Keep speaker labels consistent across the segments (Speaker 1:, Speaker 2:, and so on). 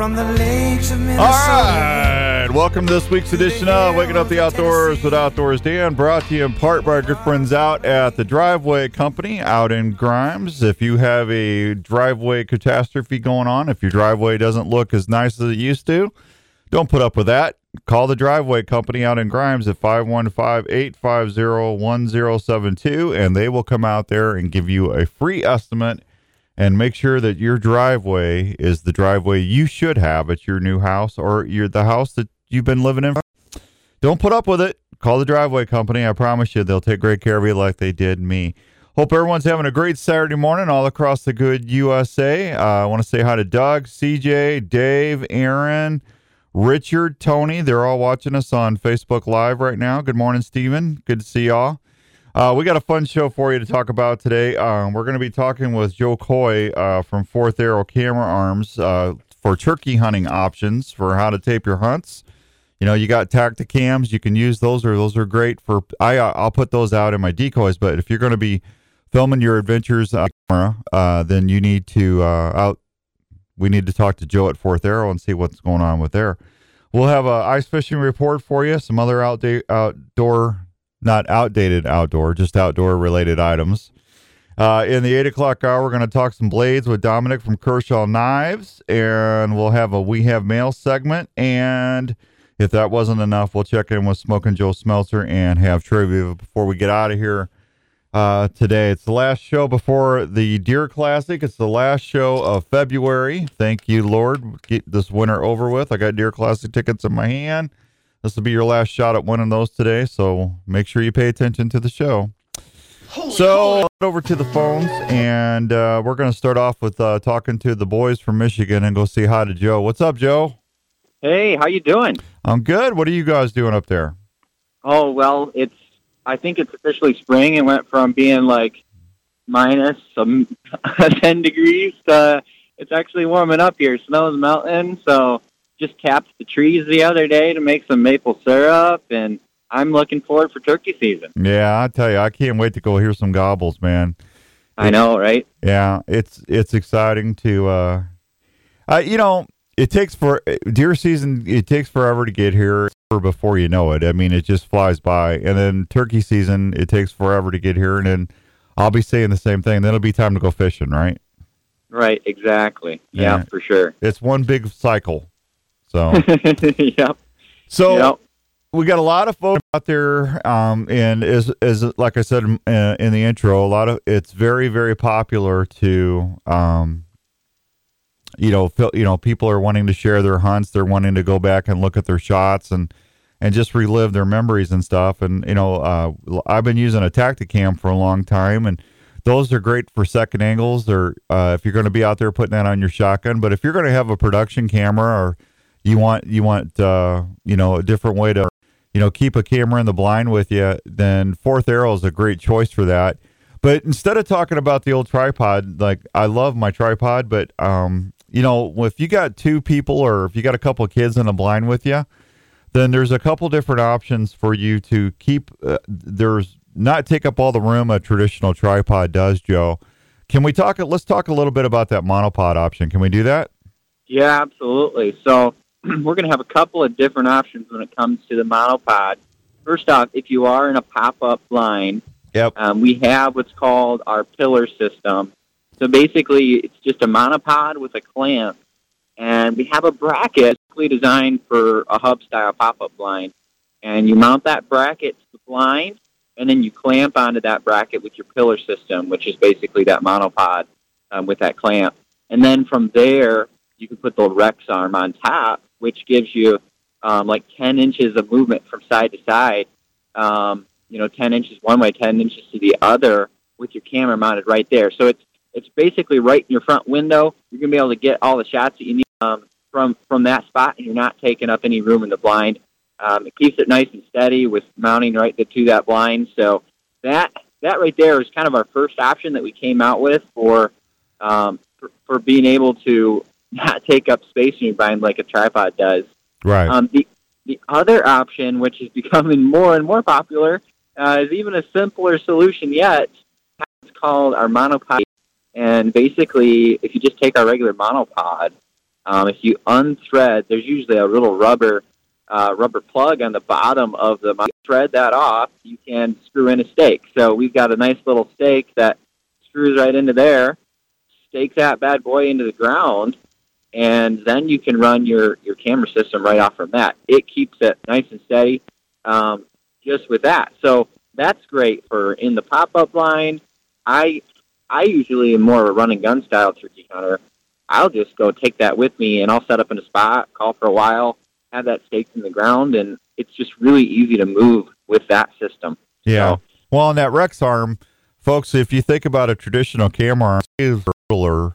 Speaker 1: From the lakes of Minnesota.
Speaker 2: All right. Welcome to this week's edition of Waking Up the Outdoors with Outdoors Dan, brought to you in part by our good friends out at the Driveway Company out in Grimes. If you have a driveway catastrophe going on, if your driveway doesn't look as nice as it used to, don't put up with that. Call the Driveway Company out in Grimes at 515 850 1072, and they will come out there and give you a free estimate and make sure that your driveway is the driveway you should have at your new house or your the house that you've been living in. Don't put up with it. Call the driveway company. I promise you they'll take great care of you like they did me. Hope everyone's having a great Saturday morning all across the good USA. Uh, I want to say hi to Doug, CJ, Dave, Aaron, Richard, Tony. They're all watching us on Facebook Live right now. Good morning, Steven. Good to see y'all. Uh, we got a fun show for you to talk about today. Um, we're going to be talking with Joe Coy uh, from Fourth Arrow Camera Arms uh, for turkey hunting options for how to tape your hunts. You know, you got Tacticams. You can use those, or those are great for. I uh, I'll put those out in my decoys. But if you're going to be filming your adventures on camera, uh, then you need to uh, out. We need to talk to Joe at Fourth Arrow and see what's going on with there. We'll have a ice fishing report for you. Some other outda- outdoor not outdated outdoor, just outdoor related items. Uh, in the eight o'clock hour, we're going to talk some blades with Dominic from Kershaw Knives, and we'll have a We Have Mail segment. And if that wasn't enough, we'll check in with Smoking Joe Smelter and have trivia before we get out of here uh, today. It's the last show before the Deer Classic. It's the last show of February. Thank you, Lord. Get this winter over with. I got Deer Classic tickets in my hand. This will be your last shot at winning those today, so make sure you pay attention to the show.
Speaker 3: Holy
Speaker 2: so over to the phones, and uh, we're going to start off with uh, talking to the boys from Michigan and go see hi to Joe. What's up, Joe?
Speaker 4: Hey, how you doing?
Speaker 2: I'm good. What are you guys doing up there?
Speaker 4: Oh well, it's I think it's officially spring. It went from being like minus some ten degrees to it's actually warming up here. Snow's melting, so just tapped the trees the other day to make some maple syrup, and I'm looking forward for turkey season.
Speaker 2: Yeah, I tell you, I can't wait to go hear some gobbles, man.
Speaker 4: I know, right?
Speaker 2: Yeah, it's it's exciting to, uh, uh you know, it takes for deer season. It takes forever to get here before you know it. I mean, it just flies by, and then turkey season, it takes forever to get here, and then I'll be saying the same thing. Then it'll be time to go fishing, right?
Speaker 4: Right, exactly. Yeah,
Speaker 2: Yeah.
Speaker 4: for sure.
Speaker 2: It's one big cycle. So.
Speaker 4: yep.
Speaker 2: So
Speaker 4: Yep.
Speaker 2: we got a lot of folks out there, um, and as as like I said in, uh, in the intro, a lot of it's very very popular to, um, you know, feel, you know, people are wanting to share their hunts. They're wanting to go back and look at their shots and and just relive their memories and stuff. And you know, uh, I've been using a Tacticam for a long time, and those are great for second angles or uh, if you're going to be out there putting that on your shotgun. But if you're going to have a production camera or you want you want uh, you know a different way to you know keep a camera in the blind with you, then Fourth Arrow is a great choice for that. But instead of talking about the old tripod, like I love my tripod, but um, you know if you got two people or if you got a couple of kids in a blind with you, then there's a couple different options for you to keep. Uh, there's not take up all the room a traditional tripod does, Joe. Can we talk? Let's talk a little bit about that monopod option. Can we do that?
Speaker 4: Yeah, absolutely. So we're going to have a couple of different options when it comes to the monopod. first off, if you are in a pop-up blind,
Speaker 2: Yep.
Speaker 4: um, we have what's called our pillar system. So basically, it's just a monopod with a clamp, and we have a bracket specifically designed for a hub-style pop-up blind. And you mount that bracket to the blind, and then you clamp onto that bracket with your pillar system, which is basically that monopod um, with that clamp. And then from there, you can put the Rex arm on top, which gives you um, like 10 inches of movement from side to side. Um, you know, 10 inches one way, 10 inches to the other with your camera mounted right there. So it's it's basically right in your front window. You're gonna be able to get all the shots that you need um, from from that spot, and you're not taking up any room in the blind. Um, it keeps it nice and steady with mounting right to that blind. So that that right there is kind of our first option that we came out with for um, for, for being able to not take up space in your blind like a tripod does.
Speaker 2: Right.
Speaker 4: Um, the the other option, which is becoming more and more popular, uh, is even a simpler solution yet. It's called our monopod, and basically, if you just take our regular monopod, um, if you unthread, there's usually a little rubber uh, rubber plug on the bottom of the monopod. Thread that off, you can screw in a stake. So we've got a nice little stake that screws right into there. Stake that bad boy into the ground, and then you can run your, your camera system right off from that. It keeps it nice and steady um, just with that. So that's great for in the pop up line. I I usually am more of a run and gun style turkey hunter. I'll just go take that with me and I'll set up in a spot, call for a while, have that staked in the ground, and it's just really easy to move with that system.
Speaker 2: Yeah.
Speaker 4: So-
Speaker 2: Well, on that Rex arm, folks, if you think about a traditional camera arm,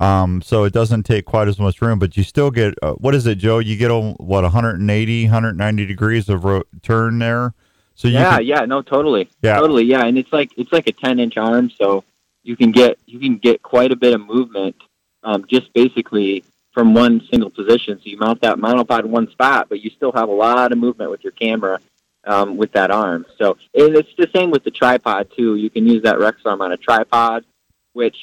Speaker 2: um, so it doesn't take quite as much room, but you still get uh, what is it, Joe? You get a, what 180, 190 degrees of ro- turn there. So you
Speaker 4: yeah,
Speaker 2: can-
Speaker 4: yeah, no, totally,
Speaker 2: Yeah.
Speaker 4: totally, yeah, and it's like it's like a ten inch arm, so you can get you can get quite a bit of movement um, just basically from one single position. So you mount that monopod in one spot, but you still have a lot of movement with your camera um, with that arm. So and it's the same with the tripod too. You can use that Rex arm on a tripod, which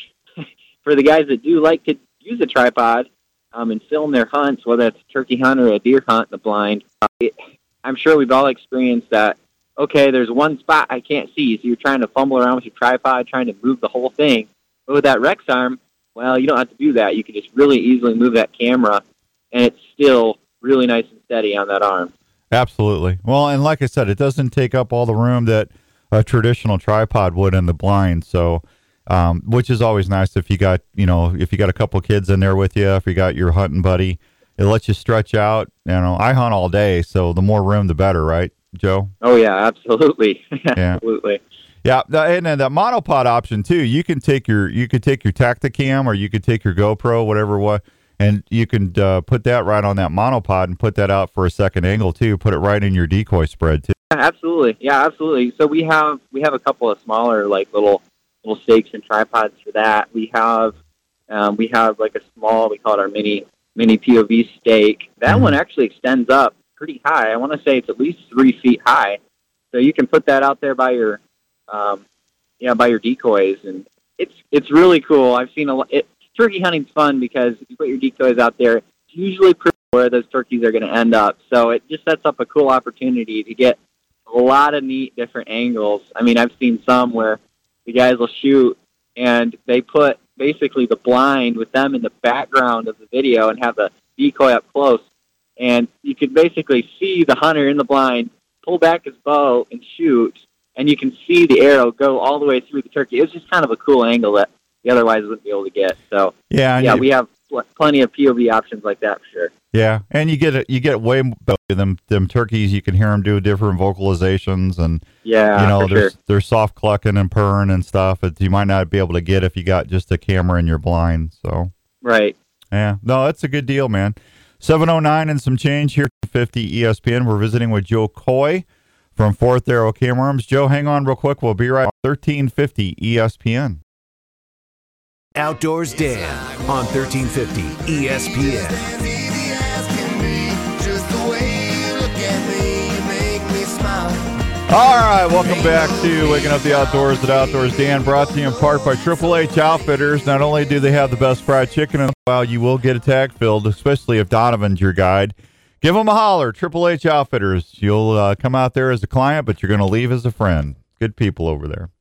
Speaker 4: for the guys that do like to use a tripod um, and film their hunts, whether it's a turkey hunt or a deer hunt in the blind, it, I'm sure we've all experienced that. Okay, there's one spot I can't see, so you're trying to fumble around with your tripod, trying to move the whole thing. But with that Rex arm, well, you don't have to do that. You can just really easily move that camera, and it's still really nice and steady on that arm.
Speaker 2: Absolutely. Well, and like I said, it doesn't take up all the room that a traditional tripod would in the blind. So, um, which is always nice if you got, you know, if you got a couple kids in there with you, if you got your hunting buddy, it lets you stretch out. You know, I hunt all day, so the more room, the better, right, Joe?
Speaker 4: Oh yeah, absolutely, yeah. absolutely.
Speaker 2: Yeah, and then that monopod option too. You can take your you could take your Tacticam or you could take your GoPro, whatever what, and you can uh, put that right on that monopod and put that out for a second angle too. Put it right in your decoy spread too.
Speaker 4: Yeah, absolutely. Yeah, absolutely. So we have we have a couple of smaller like little little stakes and tripods for that. We have um, we have like a small we call it our mini mini POV stake. That
Speaker 2: Mhm.
Speaker 4: one actually extends up pretty high. I want to say it's at least three feet high. So you can put that out there by your um, yeah by your decoys, and it's it's really cool. I've seen a lot. It, turkey hunting's fun because you put your decoys out there. It's usually pretty where those turkeys are going to end up. So it just sets up a cool opportunity to get a lot of neat different angles. I mean, I've seen some where the guys will shoot and they put basically the blind with them in the background of the video and have the decoy up close. And you can basically see the hunter in the blind pull back his bow and shoot, and you can see the arrow go all the way through the turkey. It was just kind of a cool angle that you otherwise wouldn't be able to get. So,
Speaker 2: Yeah,
Speaker 4: yeah,
Speaker 2: you-
Speaker 4: we have plenty of POV options like that for sure.
Speaker 2: Yeah, and you get it. You get way better them them turkeys. You can hear them do different vocalizations, and
Speaker 4: Yeah,
Speaker 2: you know they're
Speaker 4: sure.
Speaker 2: soft clucking and purring and stuff. That you might not be able to get if you got just a camera in your blind. So
Speaker 4: Right.
Speaker 2: yeah, no, that's a good deal, man. Seven oh nine and some change here. Fifty ESPN. We're visiting with Joe Coy from Fourth Arrow Camera Arms. Joe, hang on real quick. We'll be right. Thirteen fifty ESPN.
Speaker 3: Outdoors Dan on 1350 ESPN.
Speaker 2: All right, welcome back to Waking Up the Outdoors at Outdoors Dan, brought to you in part by Triple H Outfitters. Not only do they have the best fried chicken in the wild, you will get a tag filled, especially if Donovan's your guide. Give them a holler, Triple H Outfitters. You'll uh, come out there as a client, but you're going to leave as a friend. Good people over there.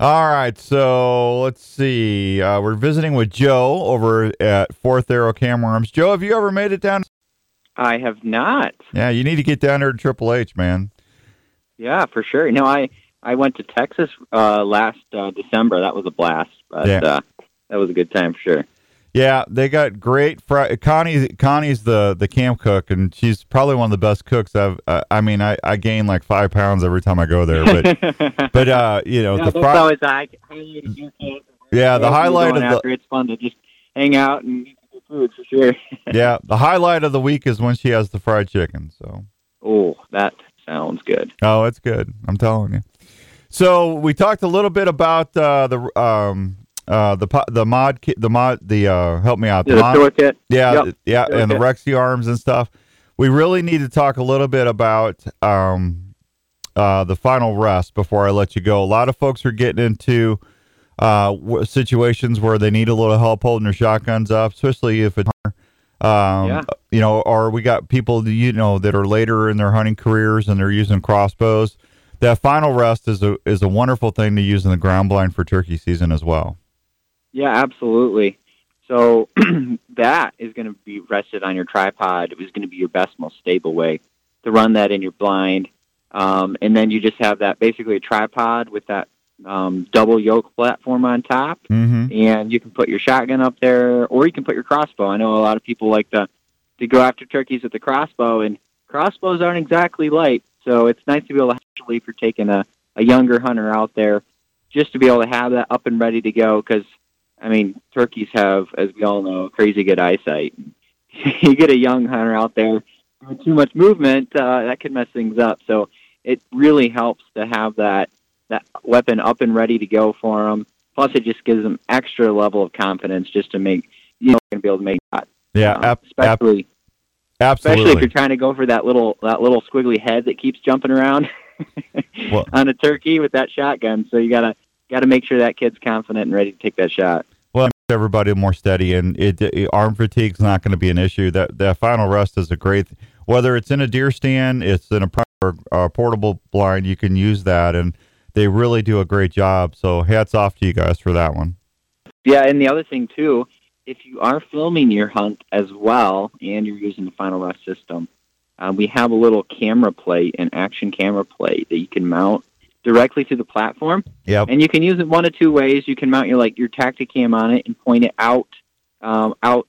Speaker 2: All right, so let's see. Uh, we're visiting with Joe over at Fourth Arrow Camera Arms. Joe, have you ever made it down?
Speaker 4: I have not.
Speaker 2: Yeah, you need to get down there to Triple H, man.
Speaker 4: Yeah, for sure. No, I I went to Texas uh, last uh, December. That was a blast. But
Speaker 2: Yeah.
Speaker 4: uh, that was a good time for sure.
Speaker 2: Yeah, they got great. Fri- Connie, Connie's the the camp cook, and she's probably one of the best cooks I've. Uh, I mean, I, I gain like five pounds every time I go there, but but uh, you know
Speaker 4: Yeah,
Speaker 2: the
Speaker 4: that's
Speaker 2: fri-
Speaker 4: always the high- highlight of
Speaker 2: yeah the highlight
Speaker 4: going
Speaker 2: of the
Speaker 4: after, it's fun to just hang out and eat good food for sure.
Speaker 2: yeah the highlight of the week is when she has the fried chicken. So
Speaker 4: oh, that sounds good.
Speaker 2: oh, it's good. I'm telling you. So we talked a little bit about uh, the um uh the the mod ki- the mod the uh help me out
Speaker 4: Yeah, the
Speaker 2: mod-
Speaker 4: kit.
Speaker 2: Yeah,
Speaker 4: Yep.
Speaker 2: yeah, and the Rexy arms and stuff. We really need to talk a little bit about um, uh, the final rest before I let you go. A lot of folks are getting into uh, w- situations where they need a little help holding their shotguns up, especially if it's um,
Speaker 4: Yeah.
Speaker 2: you know, or we got people that, you know that are later in their hunting careers and they're using crossbows. That final rest is a is a wonderful thing to use in the ground blind for turkey season as well.
Speaker 4: Yeah, absolutely. So that is going to be rested on your tripod. It was going to be your best, most stable way to run that in your blind. Um, and then you just have that basically a tripod with that um, double yoke platform on top.
Speaker 2: Mm-hmm.
Speaker 4: and you can put your shotgun up there, or you can put your crossbow. I know a lot of people like to to go after turkeys with the crossbow, and crossbows aren't exactly light, so it's nice to be able to actually, if you're taking a a younger hunter out there, just to be able to have that up and ready to go. Because I mean, turkeys have, as we all know, crazy good eyesight. you get a young hunter out there doing too much movement, uh, that could mess things up. So it really helps to have that that weapon up and ready to go for them. Plus, it just gives them extra level of confidence just to make you know going to be able to make that.
Speaker 2: Yeah,
Speaker 4: Um,
Speaker 2: ab-
Speaker 4: especially
Speaker 2: absolutely.
Speaker 4: especially if you're trying to go for that little that little squiggly head that keeps jumping around
Speaker 2: Well-
Speaker 4: on a turkey with that shotgun. So you gotta gotta make sure that kid's confident and ready to take that shot.
Speaker 2: Everybody more steady, and it, it arm fatigue's not going to be an issue. That that final rest is a great. Whether it's in a deer stand, it's in a or a portable blind, you can use that, and they really do a great job. So hats off to you guys for that one.
Speaker 4: Yeah, and the other thing too, if you are filming your hunt as well and you're using the Final Rest system, uh, we have a little camera plate, an action camera plate that you can mount directly to the platform,
Speaker 2: Yep.
Speaker 4: and you can use it one of two ways. You can mount your like your Tacticam on it and point it out, um, out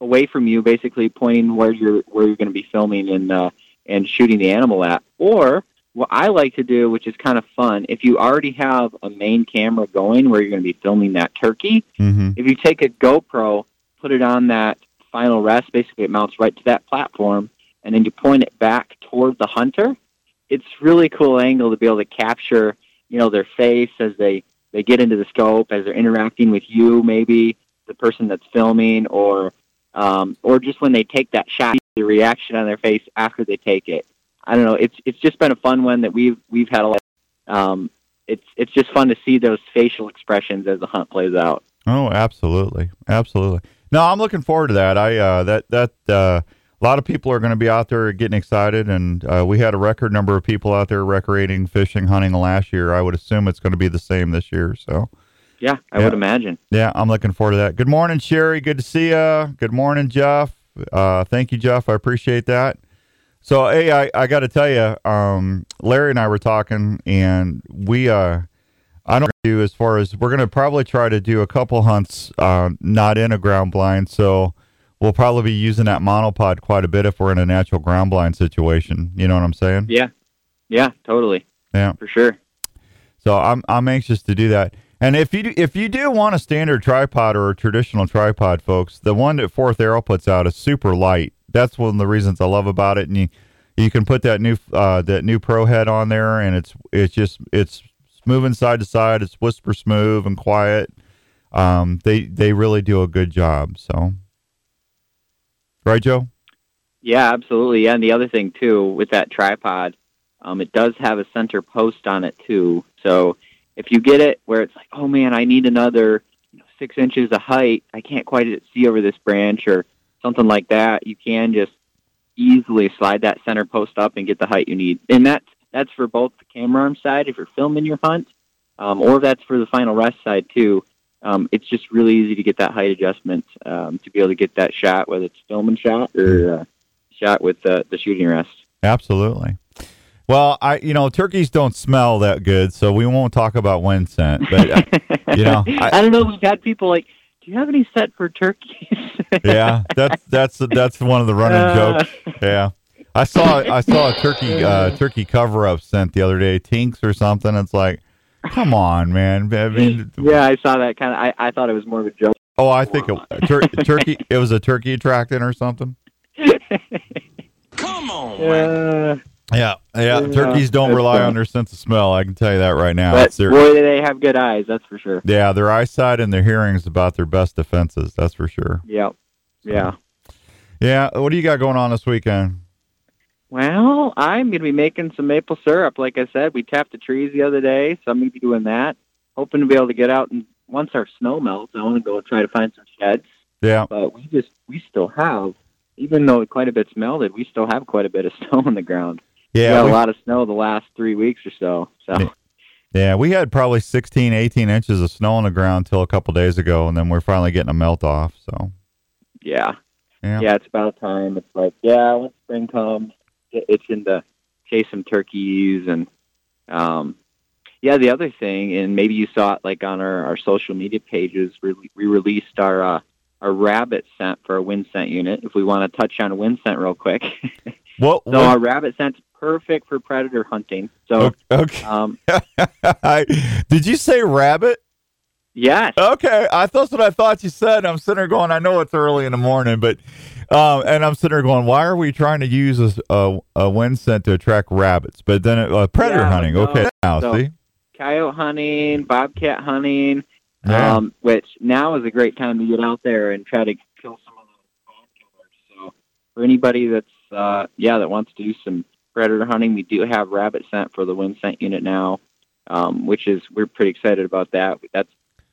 Speaker 4: away from you, basically pointing where you're where you're going to be filming and uh, and shooting the animal at. Or what I like to do, which is kind of fun, if you already have a main camera going where you're going to be filming that turkey,
Speaker 2: Mm-hmm.
Speaker 4: if you take a GoPro, put it on that final rest, basically it mounts right to that platform, and then you point it back toward the hunter. It's really cool angle to be able to capture, you know, their face as they they get into the scope, as they're interacting with you, maybe the person that's filming, or um, or just when they take that shot, the reaction on their face after they take it. I don't know. It's it's just been a fun one that we've we've had a lot. Um, it's it's just fun to see those facial expressions as the hunt plays out.
Speaker 2: Oh, absolutely, absolutely. No, I'm looking forward to that. I uh, that that uh, a lot of people are going to be out there getting excited, and uh, we had a record number of people out there recreating, fishing, hunting last year. I would assume it's going to be the same this year. So.
Speaker 4: Yeah, I
Speaker 2: Yeah.
Speaker 4: would imagine.
Speaker 2: Yeah, I'm looking forward to that. Good morning, Sherry. Good to see you. Good morning, Jeff. Uh, thank you, Jeff. I appreciate that. So, hey, I, I got to tell you, um, Larry and I were talking, and we, uh, I don't do as far as we're going to probably try to do a couple hunts, uh, not in a ground blind. So, we'll probably be using that monopod quite a bit if we're in a natural ground blind situation. You know what I'm saying?
Speaker 4: Yeah, yeah, totally.
Speaker 2: Yeah.
Speaker 4: for sure.
Speaker 2: So I'm I'm anxious to do that. And if you do, if you do want a standard tripod or a traditional tripod, folks, the one that Fourth Arrow puts out is super light. That's one of the reasons I love about it. And you you can put that new uh, that new Pro head on there, and it's it's just it's moving side to side. It's whisper smooth and quiet. Um, they they really do a good job. So, right, Joe?
Speaker 4: Yeah, absolutely. Yeah, and the other thing too with that tripod, um, it does have a center post on it too. So if you get it where it's like, oh man, I need another you know, six inches of height, I can't quite see over this branch or something like that. You can just easily slide that center post up and get the height you need. And that's that's for both the camera arm side if you're filming your hunt, um, or that's for the final rest side too. Um, it's just really easy to get that height adjustment um, to be able to get that shot, whether it's filming shot or uh, shot with uh, the shooting rest.
Speaker 2: Absolutely. Well, I you know turkeys don't smell that good, so we won't talk about wind scent. But uh, you know, I,
Speaker 4: I don't know. We've had people like, "Do you have any set for turkeys?"
Speaker 2: yeah, that's that's that's one of the running
Speaker 4: Uh,
Speaker 2: jokes. Yeah, I saw I saw a turkey uh, turkey cover up scent the other day, Tinks or something. It's like, come on, man. I mean,
Speaker 4: Yeah, I saw that kind of. I, I thought it was more of a joke.
Speaker 2: oh, I think it, tur- turkey. It was a turkey attractant or something.
Speaker 3: Come on, man.
Speaker 4: Uh,
Speaker 2: Yeah, yeah.
Speaker 4: Yeah,
Speaker 2: Turkeys don't rely
Speaker 4: funny.
Speaker 2: on their sense of smell. I can tell you that right now.
Speaker 4: but
Speaker 2: their,
Speaker 4: boy, do they have good eyes. That's for sure.
Speaker 2: yeah, their eyesight and their hearing is about their best defenses. That's for sure.
Speaker 4: Yep. Yeah.
Speaker 2: Yeah. What do you got going on this weekend?
Speaker 4: Well, I'm going to be making some maple syrup. Like I said, we tapped the trees the other day, so I'm going to be doing that. Hoping to be able to get out and once our snow melts, I want to go try to find some sheds.
Speaker 2: Yeah.
Speaker 4: But we just we still have, even though quite a bit's melted, we still have quite a bit of snow on the ground. we
Speaker 2: Yeah.
Speaker 4: got
Speaker 2: we-
Speaker 4: a lot of snow the last three weeks or so. So
Speaker 2: Yeah. We had probably 16, 18 inches of snow on the ground till a couple days ago, and then we're finally getting a melt off. So,
Speaker 4: yeah,
Speaker 2: yeah.
Speaker 4: yeah, it's about time. It's like yeah, once spring comes, itching to chase some turkeys and um, yeah. The other thing, and maybe you saw it like on our, our social media pages, we, we released our uh, our rabbit scent for our wind scent unit. If we want to touch on wind scent real quick,
Speaker 2: What?
Speaker 4: so our rabbit scent's perfect for predator hunting. So
Speaker 2: okay.
Speaker 4: um,
Speaker 2: Did you say rabbit?
Speaker 4: Yes,
Speaker 2: Okay, I that's what I thought you said. I'm sitting there going, I know it's early in the morning, but um, and I'm sitting there going, why are we trying to use a a, a wind scent to attract rabbits? But then uh, predator
Speaker 4: Yeah,
Speaker 2: hunting.
Speaker 4: no.
Speaker 2: Okay, now
Speaker 4: So-
Speaker 2: see,
Speaker 4: coyote hunting, bobcat hunting.
Speaker 2: yeah,
Speaker 4: um, which now is a great time to get out there and try to kill some of those killers. So for anybody that's uh, yeah that wants to do some predator hunting, we do have rabbit scent for the wind scent unit now, um, which is we're pretty excited about that. That's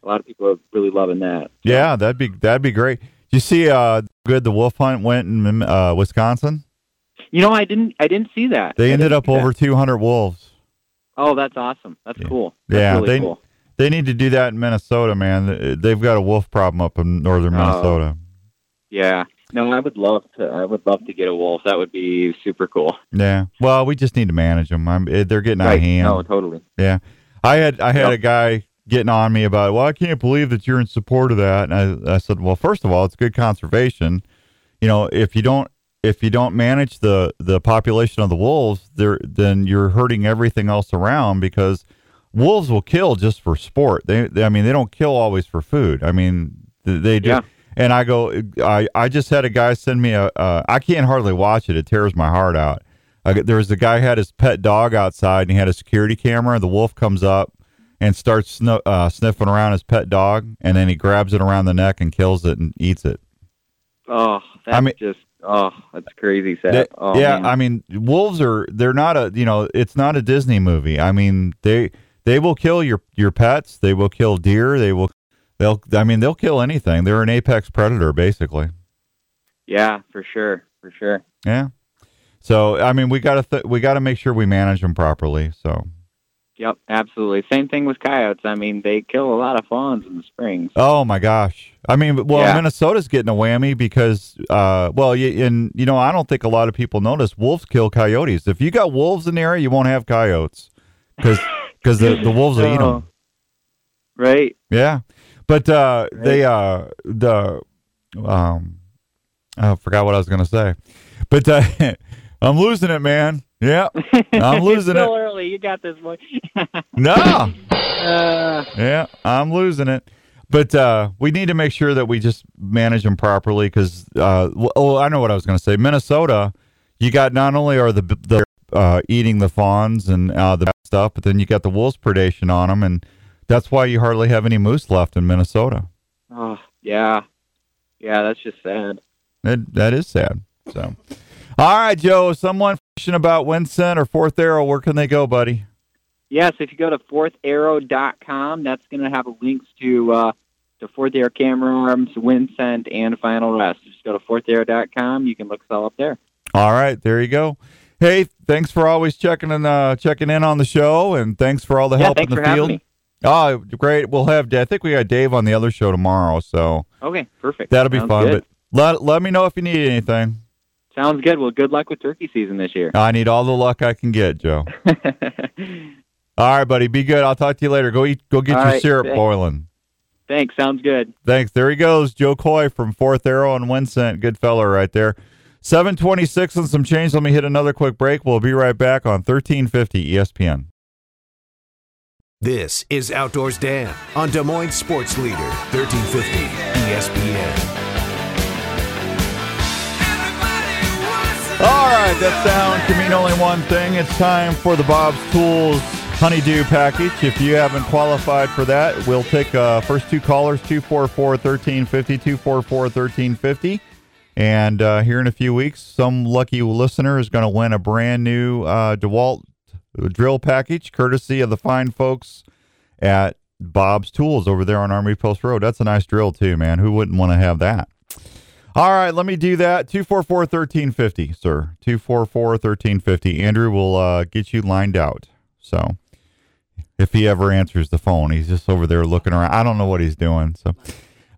Speaker 4: a lot of people are really loving that.
Speaker 2: yeah, that'd be that'd be great. You see, uh, good the wolf hunt went in uh, Wisconsin.
Speaker 4: You know, I didn't I didn't see that.
Speaker 2: They
Speaker 4: I
Speaker 2: ended up
Speaker 4: that.
Speaker 2: over 200 wolves.
Speaker 4: Oh, that's awesome. That's
Speaker 2: Yeah.
Speaker 4: cool. That's
Speaker 2: Yeah,
Speaker 4: really
Speaker 2: they-
Speaker 4: cool.
Speaker 2: They need to do that in Minnesota, man. They've got a wolf problem up in northern
Speaker 4: Oh.
Speaker 2: Minnesota.
Speaker 4: Yeah. No, I would love to. I would love to get a wolf. That would be super cool.
Speaker 2: Yeah. Well, we just need to manage them. I'm, eh, they're getting out of hand.
Speaker 4: No, totally.
Speaker 2: Yeah. I had I had
Speaker 4: Yep.
Speaker 2: a guy getting on me about, well, I can't believe that you're in support of that. And I, I said, well, first of all, it's good conservation. You know, if you don't if you don't manage the the population of the wolves, there then you're hurting everything else around because wolves will kill just for sport. They, they I mean, they don't kill always for food. I mean, th- they do.
Speaker 4: Yeah.
Speaker 2: And I go, I, I just had a guy send me a, uh, I can't hardly watch it. It tears my heart out. I, there was a guy had his pet dog outside and he had a security camera. The wolf comes up and starts snu- uh, sniffing around his pet dog, and then he grabs it around the neck and kills it and eats it.
Speaker 4: Oh, that's
Speaker 2: I mean-
Speaker 4: just oh, that's crazy sad.
Speaker 2: They-
Speaker 4: oh,
Speaker 2: yeah,
Speaker 4: man.
Speaker 2: I mean, wolves are they're not a you know it's not a Disney movie. I mean they they will kill your your pets. They will kill deer. They will they'll I mean they'll kill anything. They're an apex predator basically.
Speaker 4: yeah, for sure, for sure.
Speaker 2: Yeah. So I mean we got to th- we got to make sure we manage them properly. So
Speaker 4: Yep, absolutely. Same thing with coyotes. I mean, they kill a lot of fawns in the springs.
Speaker 2: Oh my gosh! I mean, well,
Speaker 4: Yeah.
Speaker 2: Minnesota's getting a whammy because, uh, well, y- and you know, I don't think a lot of people notice wolves kill coyotes. If you got wolves in the area, you won't have coyotes because because the the wolves will eat
Speaker 4: Oh,
Speaker 2: them.
Speaker 4: Right.
Speaker 2: Yeah, but uh, they uh, the um, I forgot what I was gonna say, but uh, I'm losing it, man. Yeah, I'm losing
Speaker 4: it's still
Speaker 2: it.
Speaker 4: You got this, boy.
Speaker 2: No.
Speaker 4: uh,
Speaker 2: Yeah, I'm losing it. But uh, we need to make sure that we just manage them properly because, uh, w- oh, I know what I was going to say. Minnesota, you got not only are the the uh, eating the fawns and uh, the stuff, but then you got the wolves predation on them, and that's why you hardly have any moose left in Minnesota.
Speaker 4: oh, yeah, yeah. That's just sad.
Speaker 2: That that is sad. So, all right, Joe. Someone about Wind Scent or Fourth Arrow, where can they go, buddy?
Speaker 4: Yes, if you go to fourtharrow.com, that's going to have links to uh, to Fourth Arrow camera arms, wind scent, and final rest. Just go to fourtharrow.com. You can look us all up there.
Speaker 2: All right, there you go. Hey, thanks for always checking in, uh, checking in on the show, and thanks for all the
Speaker 4: Yeah,
Speaker 2: help in the field. Oh, great. We'll have. I think we got Dave on the other show tomorrow, so
Speaker 4: Okay, perfect.
Speaker 2: that'll be
Speaker 4: Sounds
Speaker 2: fun.
Speaker 4: good.
Speaker 2: But let let me know if you need anything.
Speaker 4: Sounds good. Well, good luck with turkey season this year.
Speaker 2: I need all the luck I can get, Joe. All right, buddy. Be good. I'll talk to you later. Go eat. Go get
Speaker 4: All
Speaker 2: your
Speaker 4: right,
Speaker 2: syrup
Speaker 4: thanks.
Speaker 2: boiling.
Speaker 4: Thanks. Sounds good.
Speaker 2: Thanks. There he goes, Joe Coy from Fourth Arrow and Wind Scent. Good fella right there. 726 and some change. Let me hit another quick break. We'll be right back on 1350 ESPN.
Speaker 3: This is Outdoors Dan on Des Moines Sports Leader, E 1350 ESPN.
Speaker 2: All right, that sound can mean only one thing. It's time for the Bob's Tools Honeydew package. If you haven't qualified for that, we'll take uh, first two callers 244 1350, 244 1350. And uh, here in a few weeks, some lucky listener is going to win a brand new uh, DeWalt drill package, courtesy of the fine folks at Bob's Tools over there on Army Post Road. That's a nice drill, too, man. Who wouldn't want to have that? All right, let me do that. 244 1350, sir. 244 1350. Andrew will uh, get you lined out. So if he ever answers the phone, he's just over there looking around. I don't know what he's doing. So,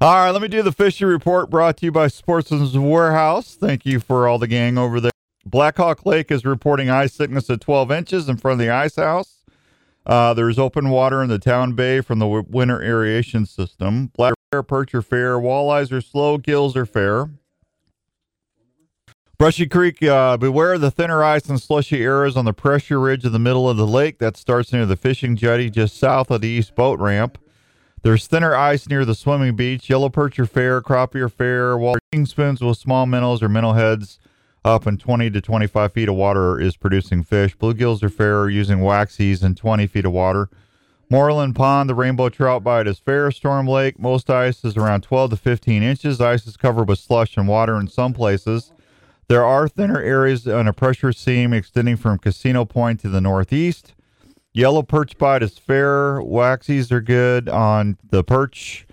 Speaker 2: all right, let me do the fishing report brought to you by Sportsman's Warehouse. Thank you for all the gang over there. Blackhawk Lake is reporting ice thickness at 12 inches in front of the ice house. Uh, there's open water in the town bay from the winter aeration system. Black perch are fair. Walleyes are slow. Gills are fair. Brushy Creek, uh, beware of the thinner ice and slushy areas on the pressure ridge in the middle of the lake. That starts near the fishing jetty just south of the east boat ramp. There's thinner ice near the swimming beach. Yellow perch are fair. Crappie are fair. Walking spoons with small minnows or minnow heads up in 20 to 25 feet of water is producing fish. Bluegills are fair using waxies in 20 feet of water. Moorland Pond, the rainbow trout bite is fair. Storm Lake, most ice is around 12 to 15 inches. Ice is covered with slush and water in some places. There are thinner areas on a pressure seam extending from Casino Point to the northeast. Yellow perch bite is fair. Waxies are good on the perch.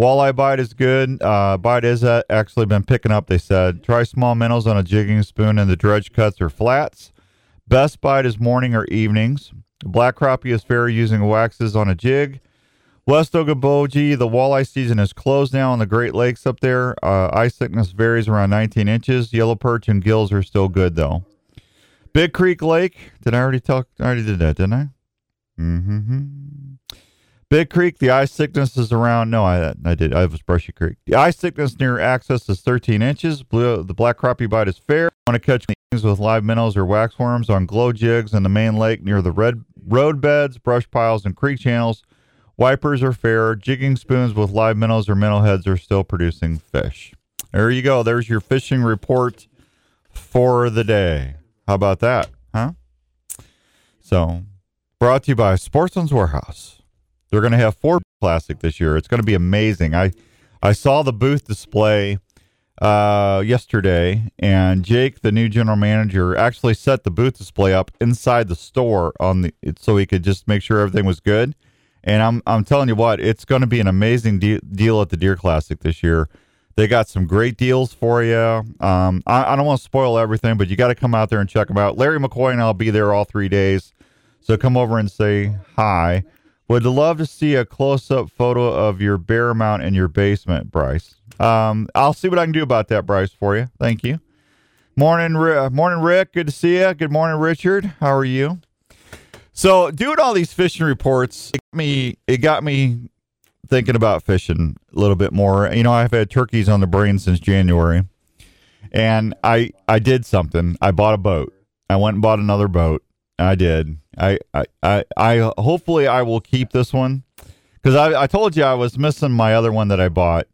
Speaker 2: Walleye bite is good. Uh, bite is uh, actually been picking up, they said. Try small minnows on a jigging spoon, and the dredge cuts or flats. Best bite is morning or evenings. Black crappie is fair using waxes on a jig. West Okoboji, the walleye season is closed now on the Great Lakes up there. Uh, ice thickness varies around 19 inches. Yellow perch and gills are still good though. Big Creek Lake. Did I already talk? I already did that, didn't I? Mm-hmm. Big Creek, the ice thickness is around. No, I I did. I was Brushy Creek. The ice thickness near access is 13 inches. Blue, the black crappie bite is fair. Want to catch with live minnows or waxworms on glow jigs in the main lake near the red road beds, brush piles, and creek channels. Wipers are fair. Jigging spoons with live minnows or minnow heads are still producing fish. There you go. There's your fishing report for the day. How about that, huh? So, brought to you by Sportsman's Warehouse. They're going to have four plastic this year. It's going to be amazing. I I saw the booth display uh, yesterday, and Jake, the new general manager, actually set the booth display up inside the store on the so he could just make sure everything was good. And I'm I'm telling you what, it's going to be an amazing de- deal at the Deer Classic this year. They got some great deals for you. Um, I, I don't want to spoil everything, but you got to come out there and check them out. Larry McCoy and I'll be there all three days, so come over and say hi. Would love to see a close-up photo of your bear mount in your basement, Bryce. Um, I'll see what I can do about that, Bryce, for you. Thank you. Morning, uh, morning, Rick. Good to see you. Good morning, Richard. How are you? So, doing all these fishing reports, it got me. It got me thinking about fishing a little bit more. You know, I've had turkeys on the brain since January, and I I did something. I bought a boat. I went and bought another boat. I did. I I I, I hopefully I will keep this one because I I told you I was missing my other one that I bought.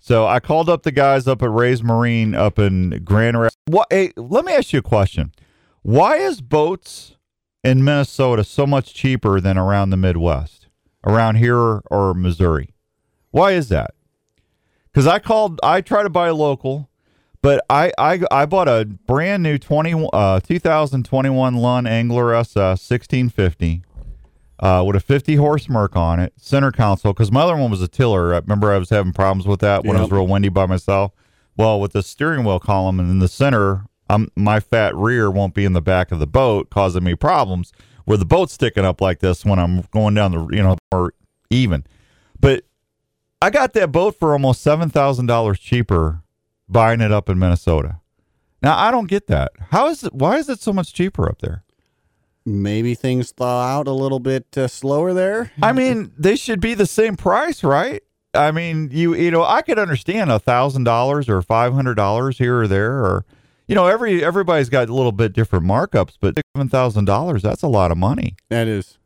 Speaker 2: So I called up the guys up at Ray's Marine up in Grand Rapids. What? Hey, let me ask you a question. Why is boats in Minnesota so much cheaper than around the Midwest, around here or Missouri? Why is that? Because I called, I try to buy local, but I I, I bought a brand new 20, uh, 2021 Lund Angler SS 1650 uh, with a 50 horse Merc on it, center console. Because my other one was a tiller. I remember I was having problems with that when it was real windy by myself. Well, with the steering wheel column and in the center, I'm, my fat rear won't be in the back of the boat, causing me problems where the boat's sticking up like this when I'm going down the, you know, or even. But I got that boat for almost seven thousand dollars cheaper buying it up in Minnesota. Now I don't get that. How is it? Why is it so much cheaper up there?
Speaker 5: Maybe things thaw out a little bit uh, slower there.
Speaker 2: I mean, they should be the same price, right? I mean, you you know, I could understand a thousand dollars or five hundred dollars here or there, or you know, every everybody's got a little bit different markups, but seven thousand dollars that's a lot of money.
Speaker 5: That is.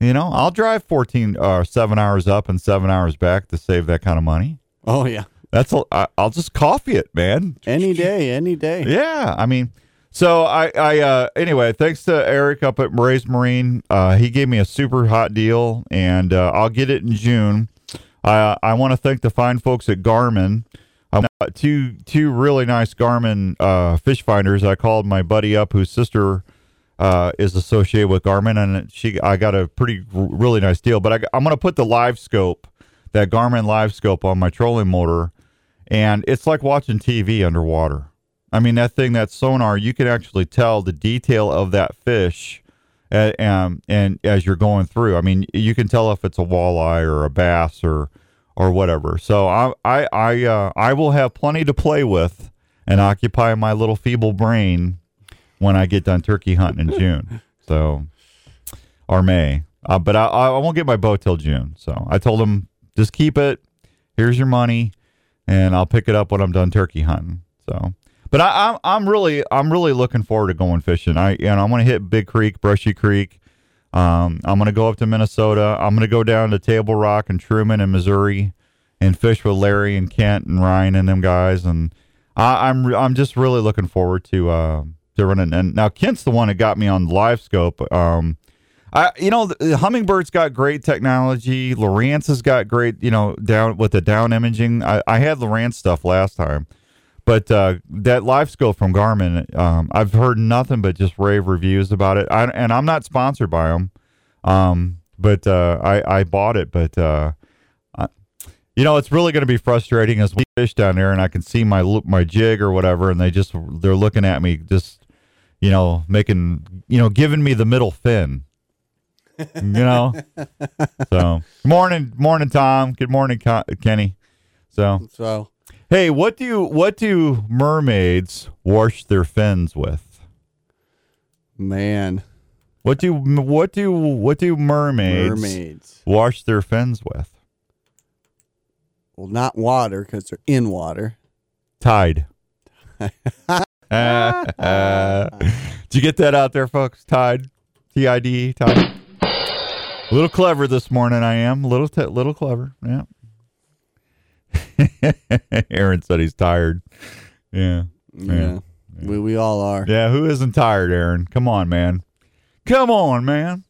Speaker 2: You know, I'll drive fourteen or uh, seven hours up and seven hours back to save that kind of money.
Speaker 5: Oh yeah.
Speaker 2: That's a, I, I'll just coffee it, man.
Speaker 5: Any day, any day.
Speaker 2: Yeah, I mean, so I, I, uh, anyway, thanks to Eric up at Rays Marine. Uh, he gave me a super hot deal, and uh, I'll get it in June. I, I want to thank the fine folks at Garmin. I got two two really nice Garmin uh, fish finders. I called my buddy up, whose sister uh, is associated with Garmin, and she I got a pretty really nice deal. But I, I'm going to put the LiveScope, that Garmin LiveScope, on my trolling motor, and it's like watching TV underwater. I mean, that thing, that sonar, you can actually tell the detail of that fish. And, and, and as you're going through, I mean, you can tell if it's a walleye or a bass or or whatever. So I I I uh, I will have plenty to play with and occupy my little feeble brain when I get done turkey hunting in June. So or May, uh, but I I won't get my boat till June. So I told him just keep it. Here's your money, and I'll pick it up when I'm done turkey hunting. So. But I, I'm I'm really I'm really looking forward to going fishing. I you know I'm gonna hit Big Creek, Brushy Creek. Um, I'm gonna go up to Minnesota. I'm gonna go down to Table Rock and Truman and Missouri, and fish with Larry and Kent and Ryan and them guys. And I, I'm I'm just really looking forward to uh, to running. And now Kent's the one that got me on LiveScope. Um, I you know the, Humminbird's got great technology. Lowrance has got great you know down with the down imaging. I, I had Lowrance stuff last time. But uh, that LiveScope from Garmin, um, I've heard nothing but just rave reviews about it. I, and I'm not sponsored by them, um, but uh, I, I bought it. But uh, I, you know, it's really going to be frustrating as we fish down there, and I can see my my jig or whatever, and they just they're looking at me, just you know, making you know, giving me the middle fin. you know, so morning, morning, Tom. Good morning, Kenny. So,
Speaker 5: so
Speaker 2: Hey, what do what do mermaids wash their fins with?
Speaker 5: Man,
Speaker 2: what do what do what do mermaids,
Speaker 5: mermaids.
Speaker 2: wash their fins with?
Speaker 5: Well, not water because they're in water.
Speaker 2: Tide. uh, did you get that out there, folks? Tide, T I D E, Tide. A little clever this morning, I am. A little, t- little clever. Yeah. Aaron said he's tired. Yeah.
Speaker 5: Yeah. yeah. We, we all are.
Speaker 2: Yeah. Who isn't tired, Aaron? Come on, man. Come on, man.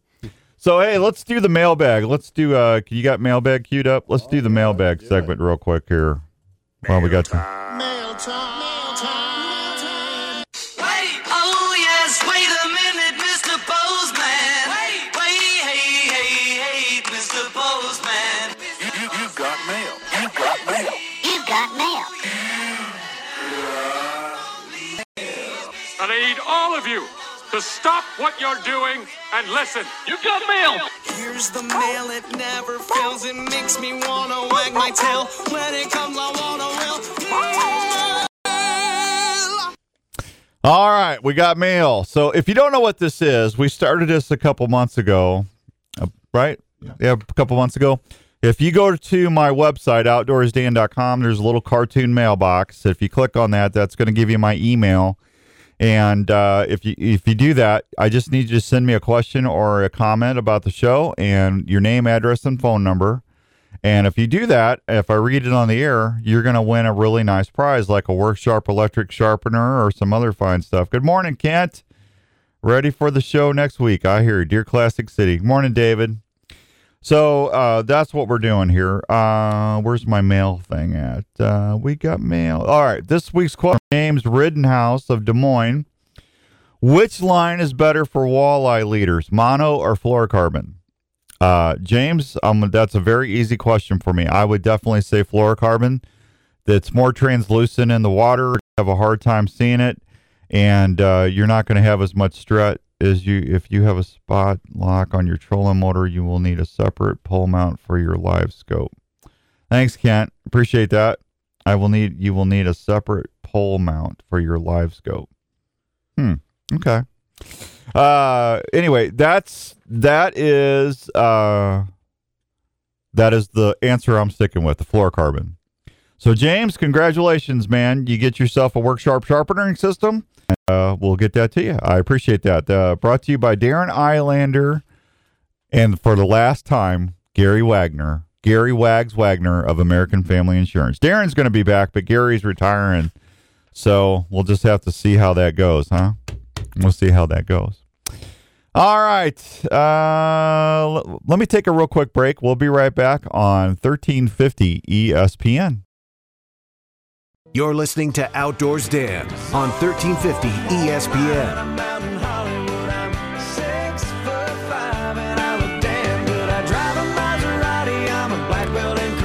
Speaker 2: So, hey, let's do the mailbag. Let's do, uh, you got mailbag queued up? Let's do the mailbag segment real quick here while we got
Speaker 1: time. Time. Mail time.
Speaker 6: I need all of you to stop what you're doing and listen. You've got mail.
Speaker 1: Here's the mail, it never fails. It makes me wanna wag my tail. When it comes, I wanna will.
Speaker 2: All right, we got mail. So if you don't know what this is, we started this a couple months ago, uh, right? Yeah, yeah a couple months ago. If you go to my website, outdoorsdan.com, there's a little cartoon mailbox. If you click on that, that's going to give you my email. And uh, if you if you do that, I just need you to send me a question or a comment about the show and your name, address, and phone number. And if you do that, if I read it on the air, you're going to win a really nice prize, like a Work Sharp electric sharpener or some other fine stuff. Good morning, Kent. Ready for the show next week? I hear you, dear Classic City. Good morning, David. So uh, that's what we're doing here. Uh, where's my mail thing at? Uh, we got mail. All right. This week's question James Riddenhouse of Des Moines. Which line is better for walleye leaders, mono or fluorocarbon? Uh, James, um, that's a very easy question for me. I would definitely say fluorocarbon. That's more translucent in the water. You Have a hard time seeing it, and uh, you're not going to have as much strut as you if you have a spot lock on your trolling motor. You will need a separate pole mount for your LiveScope. Thanks, Kent. Appreciate that. I will need you will need a separate pole mount for your LiveScope. Hmm. Okay. Uh anyway, that's that is uh that is the answer I'm sticking with, the fluorocarbon. So James, congratulations, man. You get yourself a work sharp sharpening system. Uh, we'll get that to you. I appreciate that. Uh, brought to you by Darren Islander, and for the last time, Gary Wagner. Gary Wags Wagner of American Family Insurance. Darren's going to be back, but Gary's retiring. So we'll just have to see how that goes, huh? We'll see how that goes. All right. Uh, let me take a real quick break. We'll be right back on E 1350 ESPN.
Speaker 3: You're listening to Outdoors Dan on E 1350 ESPN.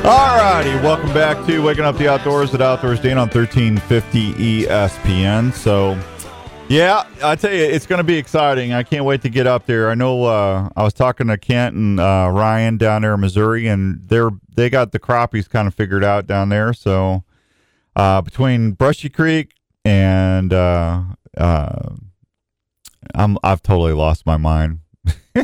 Speaker 2: All righty. Welcome back to Waking Up the Outdoors at Outdoors Dan on 1350 ESPN. So, yeah, I tell you, it's going to be exciting. I can't wait to get up there. I know uh, I was talking to Kent and uh, Ryan down there in Missouri, and they're they got the crappies kind of figured out down there. So, uh, between Brushy Creek and uh, uh, I'm I've totally lost my mind.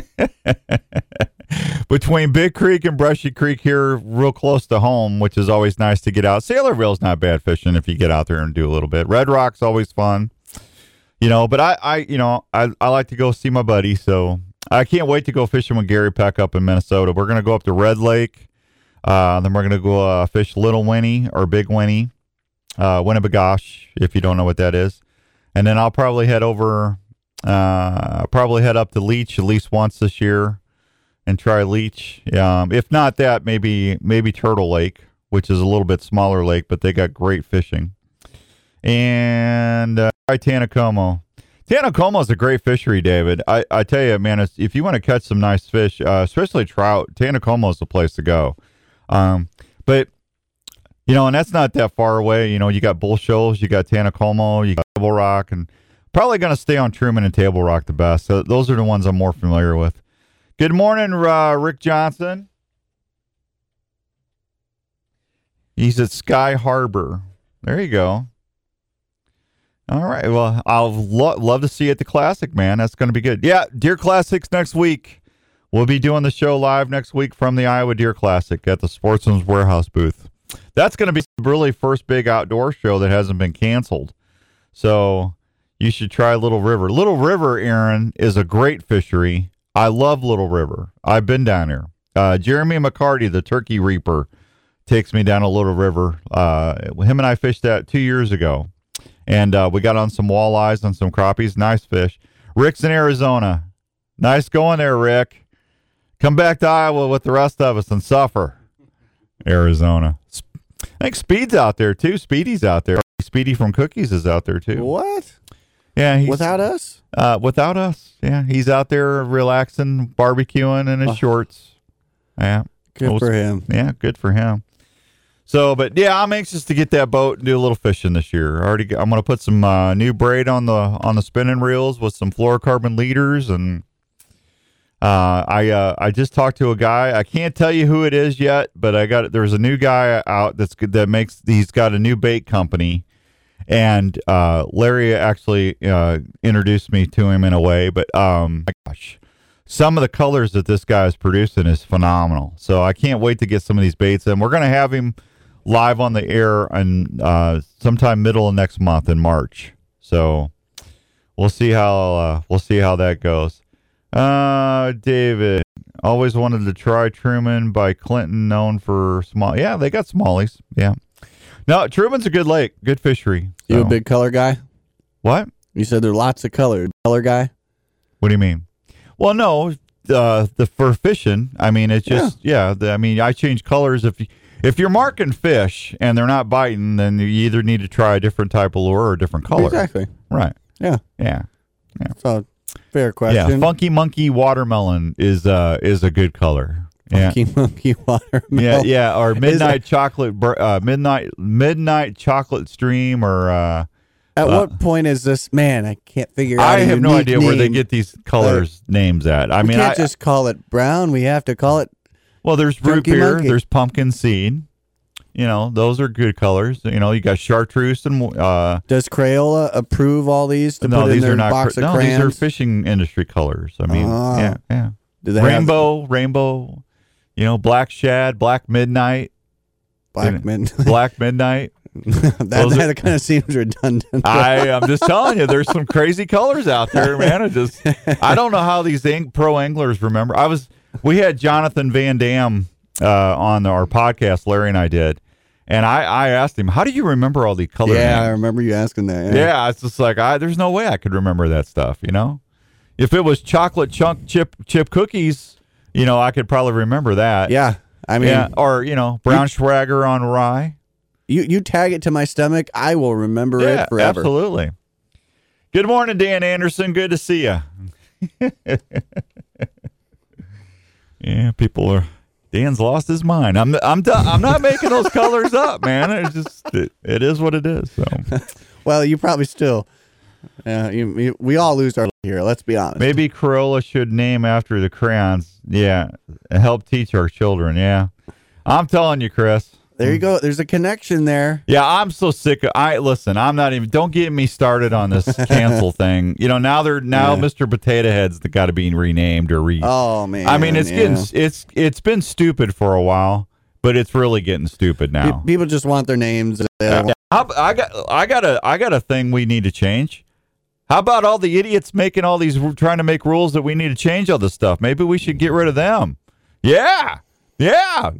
Speaker 2: Between Big Creek and Brushy Creek here, real close to home, which is always nice to get out. Saylorville's not bad fishing if you get out there and do a little bit. Red Rock's always fun, you know. But I, I, you know, I, I like to go see my buddy, so I can't wait to go fishing with Gary Peck up in Minnesota. We're gonna go up to Red Lake, uh, then we're gonna go uh, fish Little Winnie or Big Winnie, uh, Winnebagosh, if you don't know what that is, and then I'll probably head over, uh, probably head up to Leech at least once this year and try Leech. Um, if not that, maybe maybe Turtle Lake, which is a little bit smaller lake, but they got great fishing. And uh, try Taneycomo. Taneycomo is a great fishery, David. I, I tell you, man, if you want to catch some nice fish, uh, especially trout, Taneycomo is the place to go. Um, but you know, and that's not that far away. You know, you got Bull Shoals, you got Taneycomo, you got Table Rock, and probably going to stay on Truman and Table Rock the best. So those are the ones I'm more familiar with. Good morning, uh, Rick Johnson. He's at Sky Harbor. There you go. All right. Well, I'll lo- love to see you at the Classic, man. That's going to be good. Yeah, Deer Classics next week. We'll be doing the show live next week from the Iowa Deer Classic at the Sportsman's Warehouse booth. That's going to be really first big outdoor show that hasn't been canceled. So you should try Little River. Little River, Aaron, is a great fishery. I love Little River. I've been down here. Uh, Jeremy McCarty, the turkey reaper, takes me down a Little River. Uh, him and I fished that two years ago, and uh, we got on some walleyes and some crappies. Nice fish. Rick's in Arizona. Nice going there, Rick. Come back to Iowa with the rest of us and suffer. Arizona. I think Speed's out there too. Speedy's out there. Speedy from Cookies is out there too.
Speaker 5: What?
Speaker 2: Yeah, he's,
Speaker 5: Without us?
Speaker 2: uh, without us. Yeah, he's out there relaxing, barbecuing in his
Speaker 5: Oh.
Speaker 2: shorts. Yeah,
Speaker 5: Good for him.
Speaker 2: yeah, good for him. So, but yeah, I'm anxious to get that boat and do a little fishing this year. I already, I'm going to put some uh, new braid on the on the spinning reels with some fluorocarbon leaders, and uh, I uh, I just talked to a guy. I can't tell you who it is yet, but I got there's a new guy out that's that makes he's got a new bait company, and uh, Larry actually uh, introduced me to him in a way. But um, gosh, some of the colors that this guy is producing is phenomenal. So I can't wait to get some of these baits in. We're to have him live on the air and uh, sometime middle of next month in March. So we'll see how uh, we'll see how that goes. Uh, David always wanted to try Truman by Clinton, known for small. Yeah, they got smallies. Yeah. No, Truman's a good lake, good fishery.
Speaker 5: You a big color guy?
Speaker 2: what?
Speaker 5: You said there are lots of color. Color guy?
Speaker 2: What do you mean? Well, no, uh, the for fishing. I mean, it's just yeah. the, I mean, I change colors if you, if you're marking fish and they're not biting, then you either need to try a different type of lure or a different color.
Speaker 5: Exactly.
Speaker 2: Right.
Speaker 5: Yeah.
Speaker 2: Yeah. Yeah.
Speaker 5: So fair question.
Speaker 2: Yeah. Funky monkey watermelon is uh is a good color. Yeah.
Speaker 5: Funky monkey watermelon.
Speaker 2: Yeah, yeah, or
Speaker 5: Is
Speaker 2: midnight chocolate, uh, midnight midnight chocolate stream, or uh,
Speaker 5: At
Speaker 2: Uh,
Speaker 5: what point is this? Man, I can't figure out.
Speaker 2: I have no idea where they get these colors names at. I
Speaker 5: we
Speaker 2: mean,
Speaker 5: can't
Speaker 2: I,
Speaker 5: just call it brown. We have to call it.
Speaker 2: well, there's root beer,
Speaker 5: monkey.
Speaker 2: there's pumpkin seed. You know, those are good colors. You know, you got chartreuse and uh,
Speaker 5: Does Crayola approve all these to
Speaker 2: no,
Speaker 5: put in
Speaker 2: these are not.
Speaker 5: box
Speaker 2: cr-
Speaker 5: of
Speaker 2: no, these are fishing industry colors. I mean,
Speaker 5: Oh.
Speaker 2: yeah, yeah.
Speaker 5: Do they have
Speaker 2: Rainbow, rainbow. You know, black shad, black midnight,
Speaker 5: black men?
Speaker 2: black midnight.
Speaker 5: that
Speaker 2: Those are-
Speaker 5: kind of seems redundant.
Speaker 2: I am just telling you, there's some crazy colors out there, man. I just, I don't know how these ang- pro anglers remember. I was, we had Jonathon VanDam uh, on our podcast, Larry and I did, and I, I asked him, "How do you remember all the color
Speaker 5: yeah, I remember you asking that.
Speaker 2: Yeah, it's just like I, there's no way I could remember that stuff. You know, if it was chocolate chunk chip chip cookies, you know, I could probably remember that.
Speaker 5: yeah. I mean,
Speaker 2: yeah, or you know, brown Schwager on rye.
Speaker 5: you you tag it to my stomach, I will remember
Speaker 2: Yeah,
Speaker 5: it forever.
Speaker 2: absolutely. Good morning, Dan Anderson. Good to see you. yeah, people are. Dan's lost his mind. I'm I'm done. I'm not making those colors up, man. It's just it, it is what it is. So
Speaker 5: Well, you probably still. Yeah, you, you, we all lose our here. Let's be honest.
Speaker 2: maybe Crayola should name after the crayons. Yeah, help teach our children. Yeah, I'm telling you, Chris.
Speaker 5: There you hmm. go. There's a connection there.
Speaker 2: Yeah, I'm so sick. Of, I listen. I'm not even. Don't get me started on this cancel thing. You know, now they're now
Speaker 5: Yeah.
Speaker 2: Mr. Potato Head's got to be renamed or re.
Speaker 5: Oh man.
Speaker 2: I mean, it's
Speaker 5: yeah.
Speaker 2: getting it's it's been stupid for a while, but it's really getting stupid now.
Speaker 5: people just want their names.
Speaker 2: How- I got I got a I got a thing we need to change. How about all the idiots making all these trying to make rules that we need to change all this stuff? Maybe we should get rid of them. Yeah, yeah.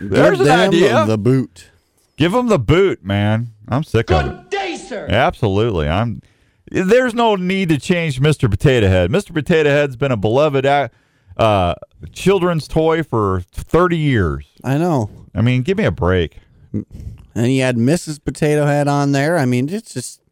Speaker 2: There's
Speaker 5: Give
Speaker 2: an
Speaker 5: them
Speaker 2: idea.
Speaker 5: The boot.
Speaker 2: Give them the boot, man. I'm sick of it. Good day, sir. Absolutely. I'm. There's no need to change Mr. Potato Head. Mr. Potato Head's been a beloved uh, uh, children's toy for 30 years.
Speaker 5: I know.
Speaker 2: I mean, give me a break.
Speaker 5: And you had Mrs. Potato Head on there. I mean, it's just you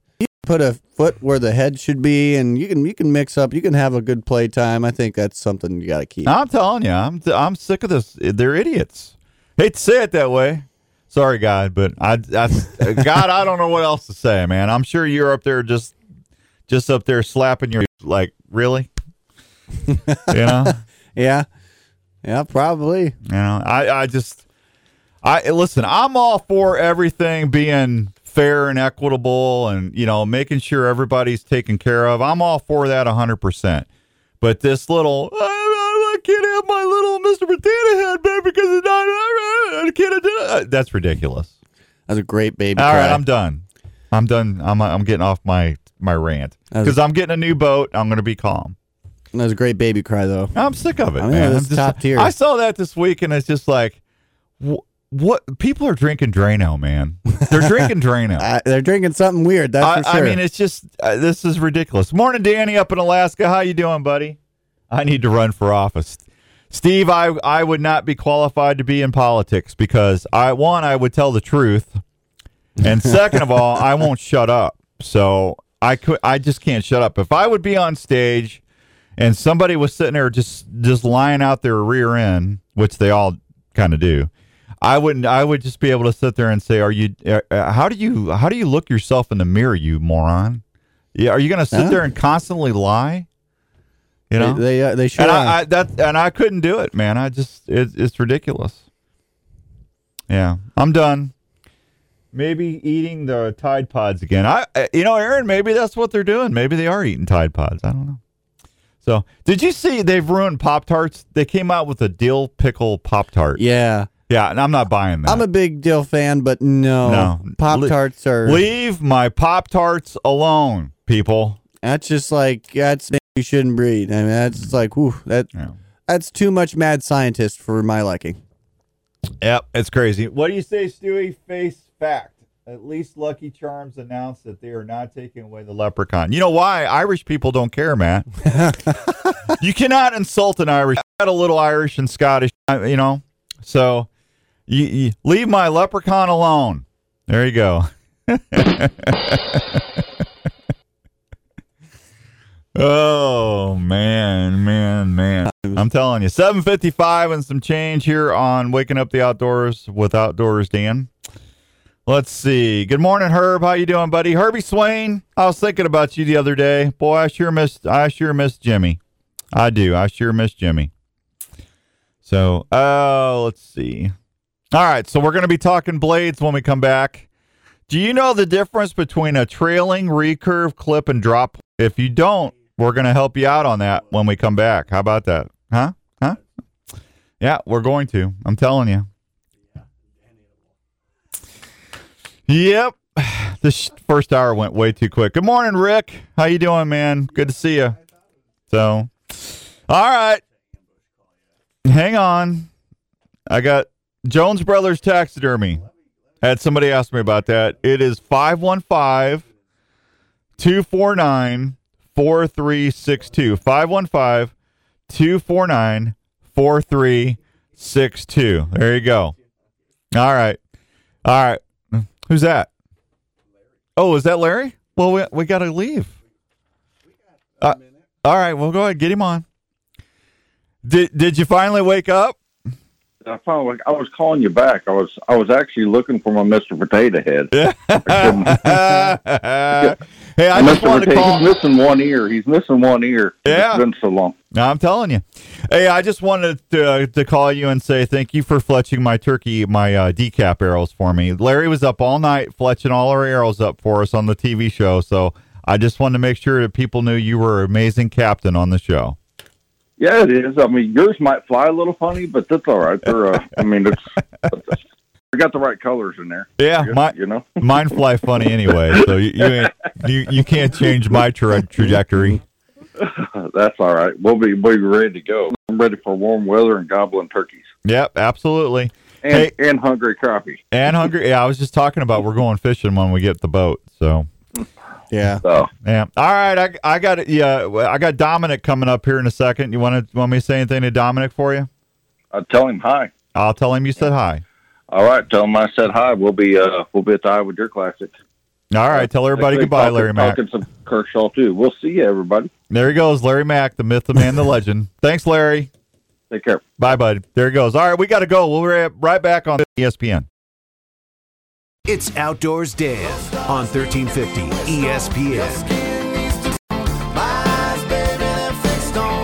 Speaker 5: put a foot where the head should be, and you can you can mix up. You can have a good playtime. I think that's something you got to keep.
Speaker 2: I'm telling you, I'm I'm sick of this. They're idiots. Hate to say it that way. Sorry, God, but I, I God, I don't know what else to say, man. I'm sure you're up there just just up there slapping your like, really, you know.
Speaker 5: Yeah, yeah, probably.
Speaker 2: You know, I, I just, I listen. I'm all for everything being fair and equitable, and you know, making sure everybody's taken care of. I'm all for that 100. percent But this little, I, I, I can't have my little Mr. Potato Head, baby because it's not. I can't do it. Uh, that's ridiculous.
Speaker 5: That's a great baby.
Speaker 2: All right,
Speaker 5: cry.
Speaker 2: I'm done. I'm done. I'm I'm getting off my my rant because I'm getting a new boat. I'm going to be calm.
Speaker 5: That was a great baby cry, though.
Speaker 2: I'm sick of it,
Speaker 5: I mean,
Speaker 2: man. I'm just-
Speaker 5: top tier.
Speaker 2: I saw that this week, and it's just like, wh- what? People are drinking Drano, man. They're drinking Drano.
Speaker 5: Uh, they're drinking something weird. That's
Speaker 2: I,
Speaker 5: for sure.
Speaker 2: I mean, it's just uh, this is ridiculous. Morning, Danny, up in Alaska. How you doing, buddy? I need to run for office. Steve, I I would not be qualified to be in politics because I one I would tell the truth, and second of all, I won't shut up. So I could I just can't shut up. If I would be on stage and somebody was sitting there just just lying out their rear end, which they all kind of do, I wouldn't. I would just be able to sit there and say, "Are you? Uh, uh, how do you? How do you look yourself in the mirror, you moron? Yeah, are you going to sit there and constantly lie? You know,
Speaker 5: they they, uh, they sure
Speaker 2: and. I, I that and I couldn't do it, man. I just it, it's ridiculous. Yeah, I'm done. Maybe eating the Tide Pods again. I, I- you know, Aaron, maybe that's what they're doing. Maybe they are eating Tide Pods. I don't know. So, did you see they've ruined Pop Tarts? They came out with a dill pickle Pop Tart.
Speaker 5: yeah,
Speaker 2: Yeah, and I'm not buying that.
Speaker 5: I'm a big dill fan, but no,
Speaker 2: No.
Speaker 5: Pop Tarts are.
Speaker 2: Leave my Pop Tarts alone, people.
Speaker 5: That's just like that's you shouldn't breed. I mean, that's just like whew, that
Speaker 2: Yeah.
Speaker 5: that's too much mad scientist for my liking.
Speaker 2: Yep, it's crazy. What do you say, Stewie? Face fact. At least Lucky Charms announced that they are not taking away the leprechaun. You know why? Irish people don't care, man. you cannot insult an Irish. I got a little Irish and Scottish, you know. So you, you leave my leprechaun alone. There you go. oh man, man, man. I'm telling you, 755 and some change here on Waking Up the Outdoors with Outdoors Dan. Let's see. Good morning, Herb. How you doing, buddy? Herbie Swain. I was thinking about you the other day. Boy, I sure miss I sure miss Jimmy. I do. I sure miss Jimmy. So, uh, let's see. All right, so we're going to be talking blades when we come back. Do you know the difference between a trailing recurve clip and drop? If you don't, we're going to help you out on that when we come back. How about that? Huh? Huh? Yeah, we're going to. I'm telling you. Yep. This first hour went way too quick. Good morning, Rick. How you doing, man? Good to see you. So, all right. Hang on. I got Jones Brothers Taxidermy. Had somebody ask me about that. It is 515 249 4362. 515 249 4362. There you go. All right. All right. Who's that? Oh, is that Larry? Well, we, we got to leave. Uh, all right. Well, go ahead. Get him on. Did Did you finally wake up?
Speaker 7: I found I was calling you back. I was I was actually looking for my Mr. Potato Head.
Speaker 2: hey, I just wanted to call.
Speaker 7: he's missing one ear. He's missing one ear.
Speaker 2: Yeah.
Speaker 7: It's been so long.
Speaker 2: I'm telling you. Hey, I just wanted to, uh, to call you and say thank you for fletching my turkey, my uh, decap arrows for me. Larry was up all night fletching all our arrows up for us on the TV show. So I just wanted to make sure that people knew you were an amazing captain on the show.
Speaker 7: Yeah, it is. I mean, yours might fly a little funny, but that's all right. They're. Uh, I mean, it's. We got the right colors in there.
Speaker 2: Yeah,
Speaker 7: You,
Speaker 2: my,
Speaker 7: you know.
Speaker 2: mine fly funny anyway. So you you, you, you can't change my tra- trajectory.
Speaker 7: That's all right. We'll be we'll be ready to go. I'm ready for warm weather and gobbling turkeys
Speaker 2: Yep, absolutely.
Speaker 7: and
Speaker 2: Hey.
Speaker 7: and hungry crappie.
Speaker 2: And hungry. Yeah, I was just talking about we're going fishing when we get the boat. So
Speaker 5: Yeah.
Speaker 7: So
Speaker 2: yeah. All right, I I got. Yeah, I got Dominic coming up here in a second. You want to want me to say anything to Dominic for you?
Speaker 7: I'll tell him hi.
Speaker 2: I'll tell him you said hi.
Speaker 7: All right, tell him I said hi. We'll be uh we'll be at the Iowa Deer Classic.
Speaker 2: All right, tell everybody
Speaker 7: Actually,
Speaker 2: goodbye,
Speaker 7: talking-
Speaker 2: Larry Mack.
Speaker 7: Talking some Kershaw too. We'll see you, everybody.
Speaker 2: There he goes, Larry Mack, the myth, the man, the legend. Thanks, Larry.
Speaker 7: Take care.
Speaker 2: Bye, bud. There he goes. All right, we got to go. We'll be right- right back on E ESPN.
Speaker 3: It's Outdoors Dan on 1350 ESPN.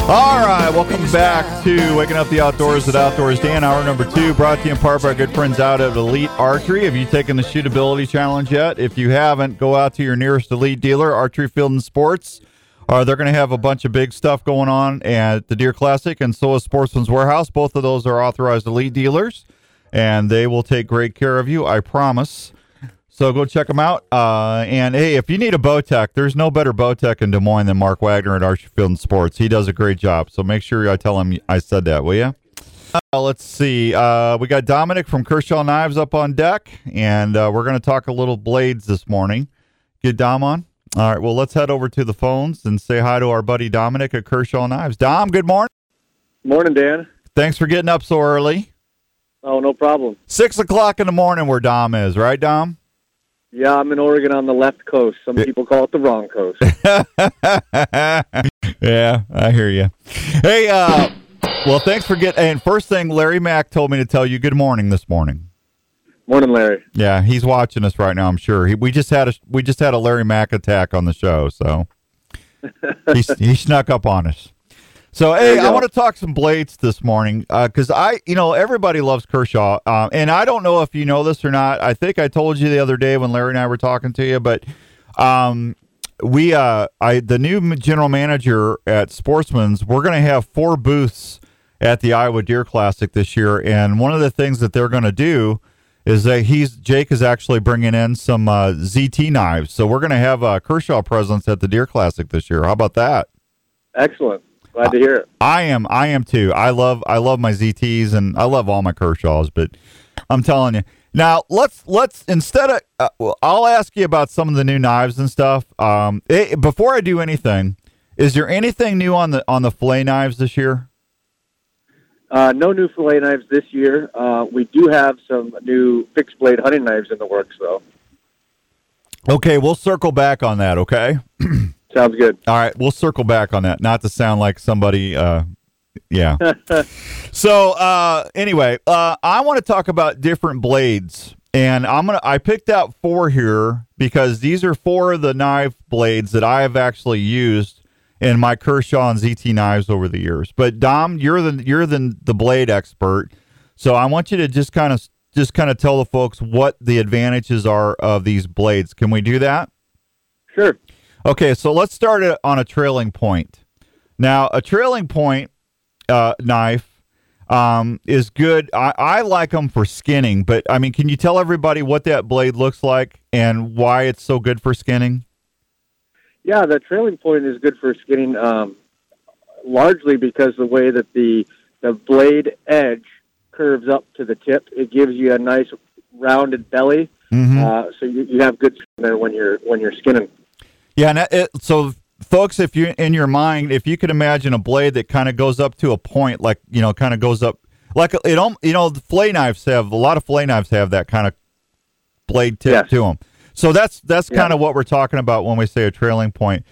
Speaker 2: All right, welcome back to Waking Up the Outdoors at Outdoors Dan, hour number two, brought to you in part by our good friends out at Elite Archery. Have you taken the shootability challenge yet? If you haven't, go out to your nearest Elite dealer, Archery Field and Sports. Uh, they're going to have a bunch of big stuff going on at the Deer Classic, and so is Sportsman's Warehouse. Both of those are authorized Elite dealers, and they will take great care of you, I promise. So go check them out. Uh, and hey, if you need a bow tech, there's no better bow tech in Des Moines than Mark Wagner at Archery Field and Sports. He does a great job. So make sure I tell him I said that, will you? Uh, let's see. Uh, we got Dominic from Kershaw Knives up on deck, and uh, we're going to talk a little blades this morning. Get Dom on. All right. Well, let's head over to the phones and say hi to our buddy Dominic at Kershaw Knives. Dom, good morning.
Speaker 8: Morning, Dan.
Speaker 2: Thanks for getting up so early.
Speaker 8: Oh, no problem.
Speaker 2: Six o'clock in the morning, where Dom is, right, Dom?
Speaker 8: Yeah, I'm in Oregon on the left coast. Some people call it the wrong coast.
Speaker 2: yeah, I hear you. Hey, uh, well, thanks for getting. And first thing, Larry Mack told me to tell you good morning this morning.
Speaker 8: Morning, Larry.
Speaker 2: Yeah, he's watching us right now. I'm sure. He, we just had a we just had a Larry Mack attack on the show, so he he snuck up on us. So hey, I want to talk some blades this morning because I, you know, everybody loves Kershaw, uh, and I don't know if you know this or not. I think I told you the other day when Larry and I were talking to you, but um, we, uh, I, the new general manager at Sportsman's, we're going to have four booths at the Iowa Deer Classic this year, and one of the things that they're going to do is that he's Jake is actually bringing in some uh, ZT knives, so we're going to have a Kershaw presence at the Deer Classic this year. How about that?
Speaker 8: Excellent. Glad to hear it.
Speaker 2: I am. I am too. I love. I love my ZTs and I love all my Kershaws. But I'm telling you now. Let's let's instead of. Uh, well, I'll ask you about some of the new knives and stuff. Um, eh, before I do anything, is there anything new on the on the fillet knives this year?
Speaker 8: Uh, no new fillet knives this year. Uh, we do have some new fixed blade hunting knives in the works, though.
Speaker 2: Okay, we'll circle back on that. Okay.
Speaker 8: Sounds good.
Speaker 2: All right, we'll circle back on that. Not to sound like somebody. Uh, yeah. so uh, anyway, uh, I want to talk about different blades and I'm gonna I picked out four here because these are four of the knife blades that I have actually used in my Kershaw and ZT knives over the years. But Dom, you're the you're the the blade expert, so I want you to just kind of just kind of tell the folks what the advantages are of these blades. Can we do that?
Speaker 8: Sure.
Speaker 2: Okay, so let's start it on a trailing point. Now, a trailing point uh, knife um, is good. I, I like them for skinning, but I mean, can you tell everybody what that blade looks like and why it's so good for skinning?
Speaker 8: Yeah, the trailing point is good for skinning, um, largely because the way that the the blade edge curves up to the tip, it gives you a nice rounded belly,
Speaker 2: Mm-hmm.
Speaker 8: uh, so you, you have good skin there when you're when you're skinning.
Speaker 2: Yeah, and it, so folks, if you in your mind, if you could imagine a blade that kind of goes up to a point, like you know, kind of goes up, like it you know, the fillet knives have a lot of fillet knives have that kind of blade tip
Speaker 8: Yes.
Speaker 2: to them. So that's that's
Speaker 8: Yeah.
Speaker 2: kind of what we're talking about when we say a trailing point.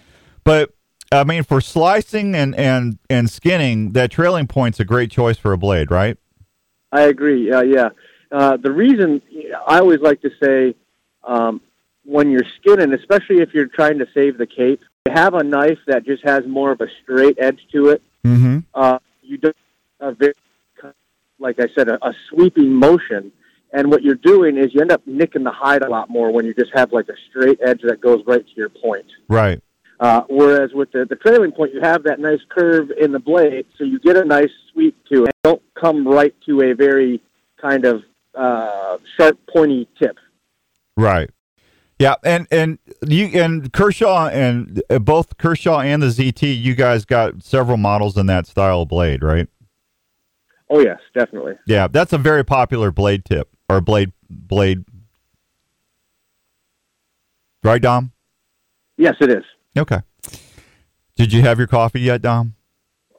Speaker 2: But I mean, for slicing and and and skinning, that trailing point's a great choice for a blade, right?
Speaker 8: I agree. Yeah, yeah. Uh, the reason I always like to say um, when you're skinning, especially if you're trying to save the cape, you have a knife that just has more of a straight edge to it.
Speaker 2: Mm-hmm.
Speaker 8: Uh, you don't a very, like I said, a, a sweeping motion. And what you're doing is you end up nicking the hide a lot more when you just have like a straight edge that goes right to your point.
Speaker 2: Right.
Speaker 8: Uh, whereas with the, the trailing point, you have that nice curve in the blade, so you get a nice sweep to it. Don't come right to a very kind of uh, sharp, pointy tip.
Speaker 2: Right. Yeah, and and you and Kershaw and uh, both Kershaw and the ZT, you guys got several models in that style of blade, right?
Speaker 8: Oh yes, definitely.
Speaker 2: Yeah, that's a very popular blade tip or blade blade. Right, Dom?
Speaker 8: Yes, it is.
Speaker 2: Okay. Did you have your coffee yet, Dom?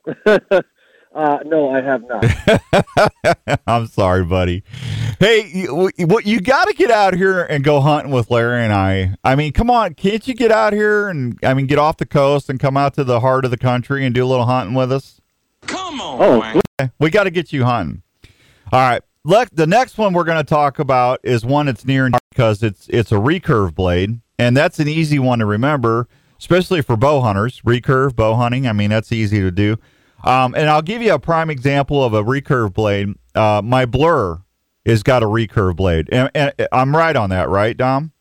Speaker 8: Uh, no, I have not.
Speaker 2: I'm sorry, buddy. Hey, you, what you got to get out here and go hunting with Larry and I. I mean, come on, can't you get out here and I mean, get off the coast and come out to the heart of the country and do a little hunting with us?
Speaker 6: Come on,
Speaker 8: Oh,
Speaker 6: man.
Speaker 2: Okay, We got to get you hunting. All right. Look, the next one we're going to talk about is one that's near and dear because it's it's a recurve blade, and that's an easy one to remember, especially for bow hunters. Recurve bow hunting. I mean, that's easy to do. Um, and I'll give you a prime example of a recurve blade. Uh, my blur has got a recurve blade, and, and I'm right on that, right, Dom?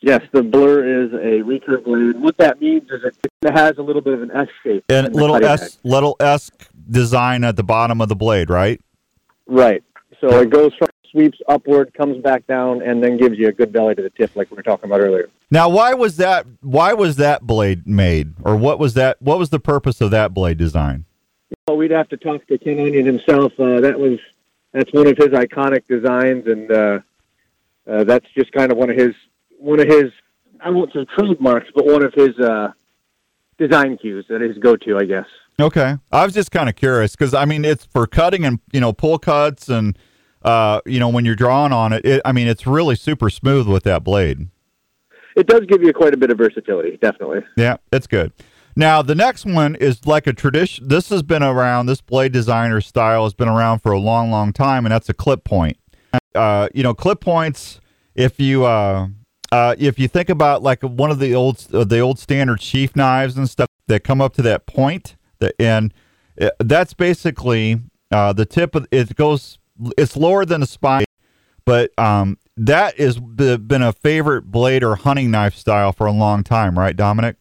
Speaker 8: yes, the blur is a recurve blade. What that means is it has a little bit of an S shape.
Speaker 2: And little S, little S design at the bottom of the blade, right?
Speaker 8: Right. So it goes from sweeps upward, comes back down, and then gives you a good belly to the tip, like we were talking about earlier.
Speaker 2: Now, why was that? Why was that blade made, or what was that? What was the purpose of that blade design?
Speaker 8: Well, we'd have to talk to Ken Onion himself. Uh, that was that's one of his iconic designs, and uh, uh, that's just kind of one of his one of his I won't say trademarks, but one of his uh, design cues that is go to, I guess.
Speaker 2: Okay, I was just kind of curious because I mean, it's for cutting and you know pull cuts and uh, you know when you're drawing on it, it. I mean, it's really super smooth with that blade.
Speaker 8: It does give you quite a bit of versatility, definitely.
Speaker 2: Yeah, it's good. Now the next one is like a tradition. This has been around. This blade designer style has been around for a long, long time, and that's a clip point. Uh, you know, clip points. If you uh, uh, if you think about like one of the old uh, the old standard sheath knives and stuff that come up to that point, that and uh, that's basically uh, the tip of it goes. It's lower than the spine, but um, that has been a favorite blade or hunting knife style for a long time, right, Dominic?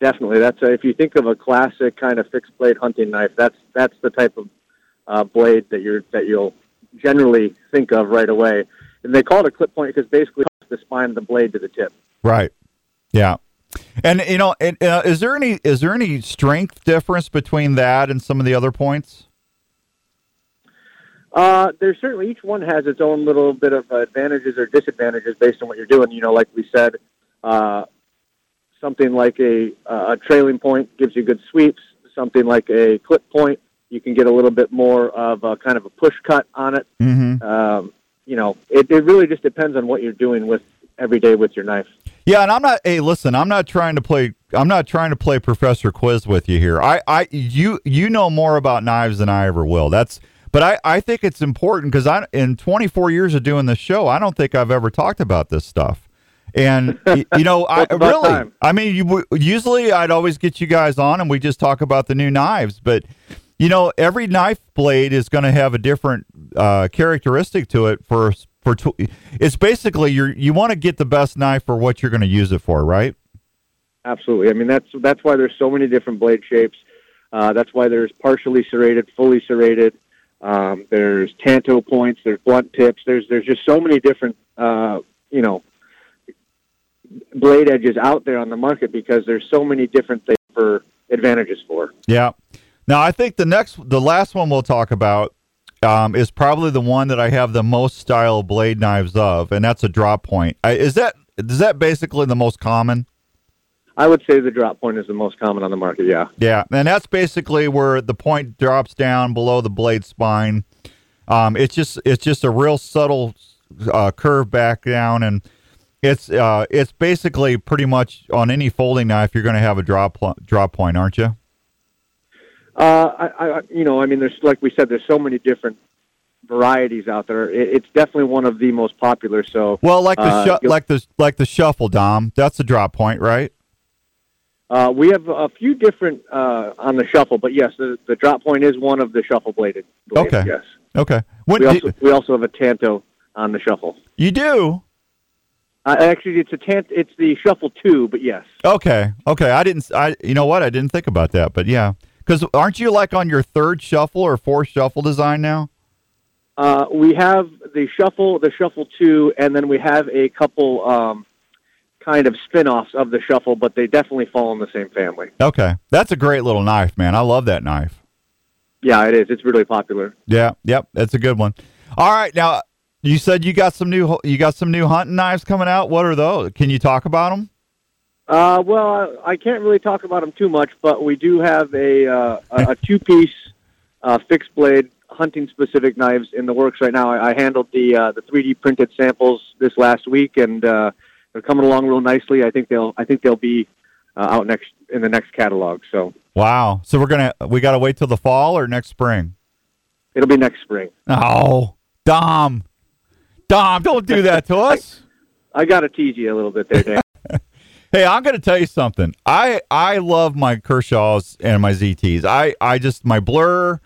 Speaker 8: Definitely, that's a, if you think of a classic kind of fixed blade hunting knife, that's that's the type of uh, blade that you're that you'll generally think of right away. And they call it a clip point because basically it's the spine of the blade to the tip.
Speaker 2: Right. Yeah. And you know, and, uh, is there any is there any strength difference between that and some of the other points?
Speaker 8: Uh, there's certainly each one has its own little bit of advantages or disadvantages based on what you're doing. You know, like we said, uh, something like a uh, a trailing point gives you good sweeps. Something like a clip point, you can get a little bit more of a kind of a push cut on it.
Speaker 2: Mm-hmm.
Speaker 8: Um, you know, it, it really just depends on what you're doing with every day with your knife.
Speaker 2: Yeah, and I'm not. Hey, listen, I'm not trying to play. I'm not trying to play Professor Quiz with you here. I, I, you, you know more about knives than I ever will. That's. But I, I think it's important because I in 24 years of doing this show, I don't think I've ever talked about this stuff. And you know, I really,
Speaker 8: time.
Speaker 2: I mean, you usually I'd always get you guys on and we just talk about the new knives, but you know, every knife blade is going to have a different uh, characteristic to it for for. Tw- it's basically you you want to get the best knife for what you're going to use it for, right?
Speaker 8: Absolutely. I mean, that's that's why there's so many different blade shapes. Uh, that's why there's partially serrated, fully serrated. Um, there's tanto points. There's blunt tips. There's there's just so many different uh, you know blade edges out there on the market because there's so many different things for advantages for.
Speaker 2: Yeah. Now I think the next, the last one we'll talk about um, is probably the one that I have the most style blade knives of, and that's a drop point. I, is that is that basically the most common?
Speaker 8: I would say the drop point is the most common on the market. Yeah.
Speaker 2: Yeah, and that's basically where the point drops down below the blade spine. Um, it's just it's just a real subtle uh, curve back down, and it's uh, it's basically pretty much on any folding knife you're going to have a drop pl- drop point, aren't you?
Speaker 8: Uh, I, I, you know, I mean, there's like we said, there's so many different varieties out there. It, it's definitely one of the most popular. So,
Speaker 2: Well, like the
Speaker 8: Uh,
Speaker 2: shu- like the like the shuffle dom, that's a drop point, right?
Speaker 8: Uh, we have a few different uh, on the shuffle, but yes, the, the drop point is one of the shuffle bladed. blades,
Speaker 2: Okay.
Speaker 8: Yes.
Speaker 2: Okay. When
Speaker 8: We also we also have a tanto on the shuffle.
Speaker 2: you do?
Speaker 8: Uh, actually, it's a tant. It's the shuffle two, but yes.
Speaker 2: Okay. Okay. I didn't. I. You know what? I didn't think about that, but yeah. Because aren't you like on your third shuffle or fourth shuffle design now?
Speaker 8: Uh, we have the shuffle, the shuffle two, and then we have a couple um, kind of spin-offs of the shuffle, but they definitely fall in the same family.
Speaker 2: Okay. That's a great little knife, man. I love that knife.
Speaker 8: Yeah, it is. It's really popular.
Speaker 2: Yeah. Yep. That's a good one. All right. Now you said you got some new you got some new hunting knives coming out. What are those? Can you talk about them?
Speaker 8: Uh, well, I, I can't really talk about them too much, but we do have a uh, a, a two-piece uh, fixed blade hunting specific knives in the works right now. I, I handled the uh, the 3D printed samples this last week, and uh, they're coming along real nicely. I think they'll I think they'll be uh, out next in the next catalog. So
Speaker 2: Wow. So we're gonna we got to wait till the fall or next spring.
Speaker 8: it'll be next spring.
Speaker 2: Oh, Dom, Dom, don't do that to us.
Speaker 8: I got to tease you a little bit there, Dan.
Speaker 2: Hey, I'm going to tell you something. I I love my Kershaws and my ZTs. I I just my blur,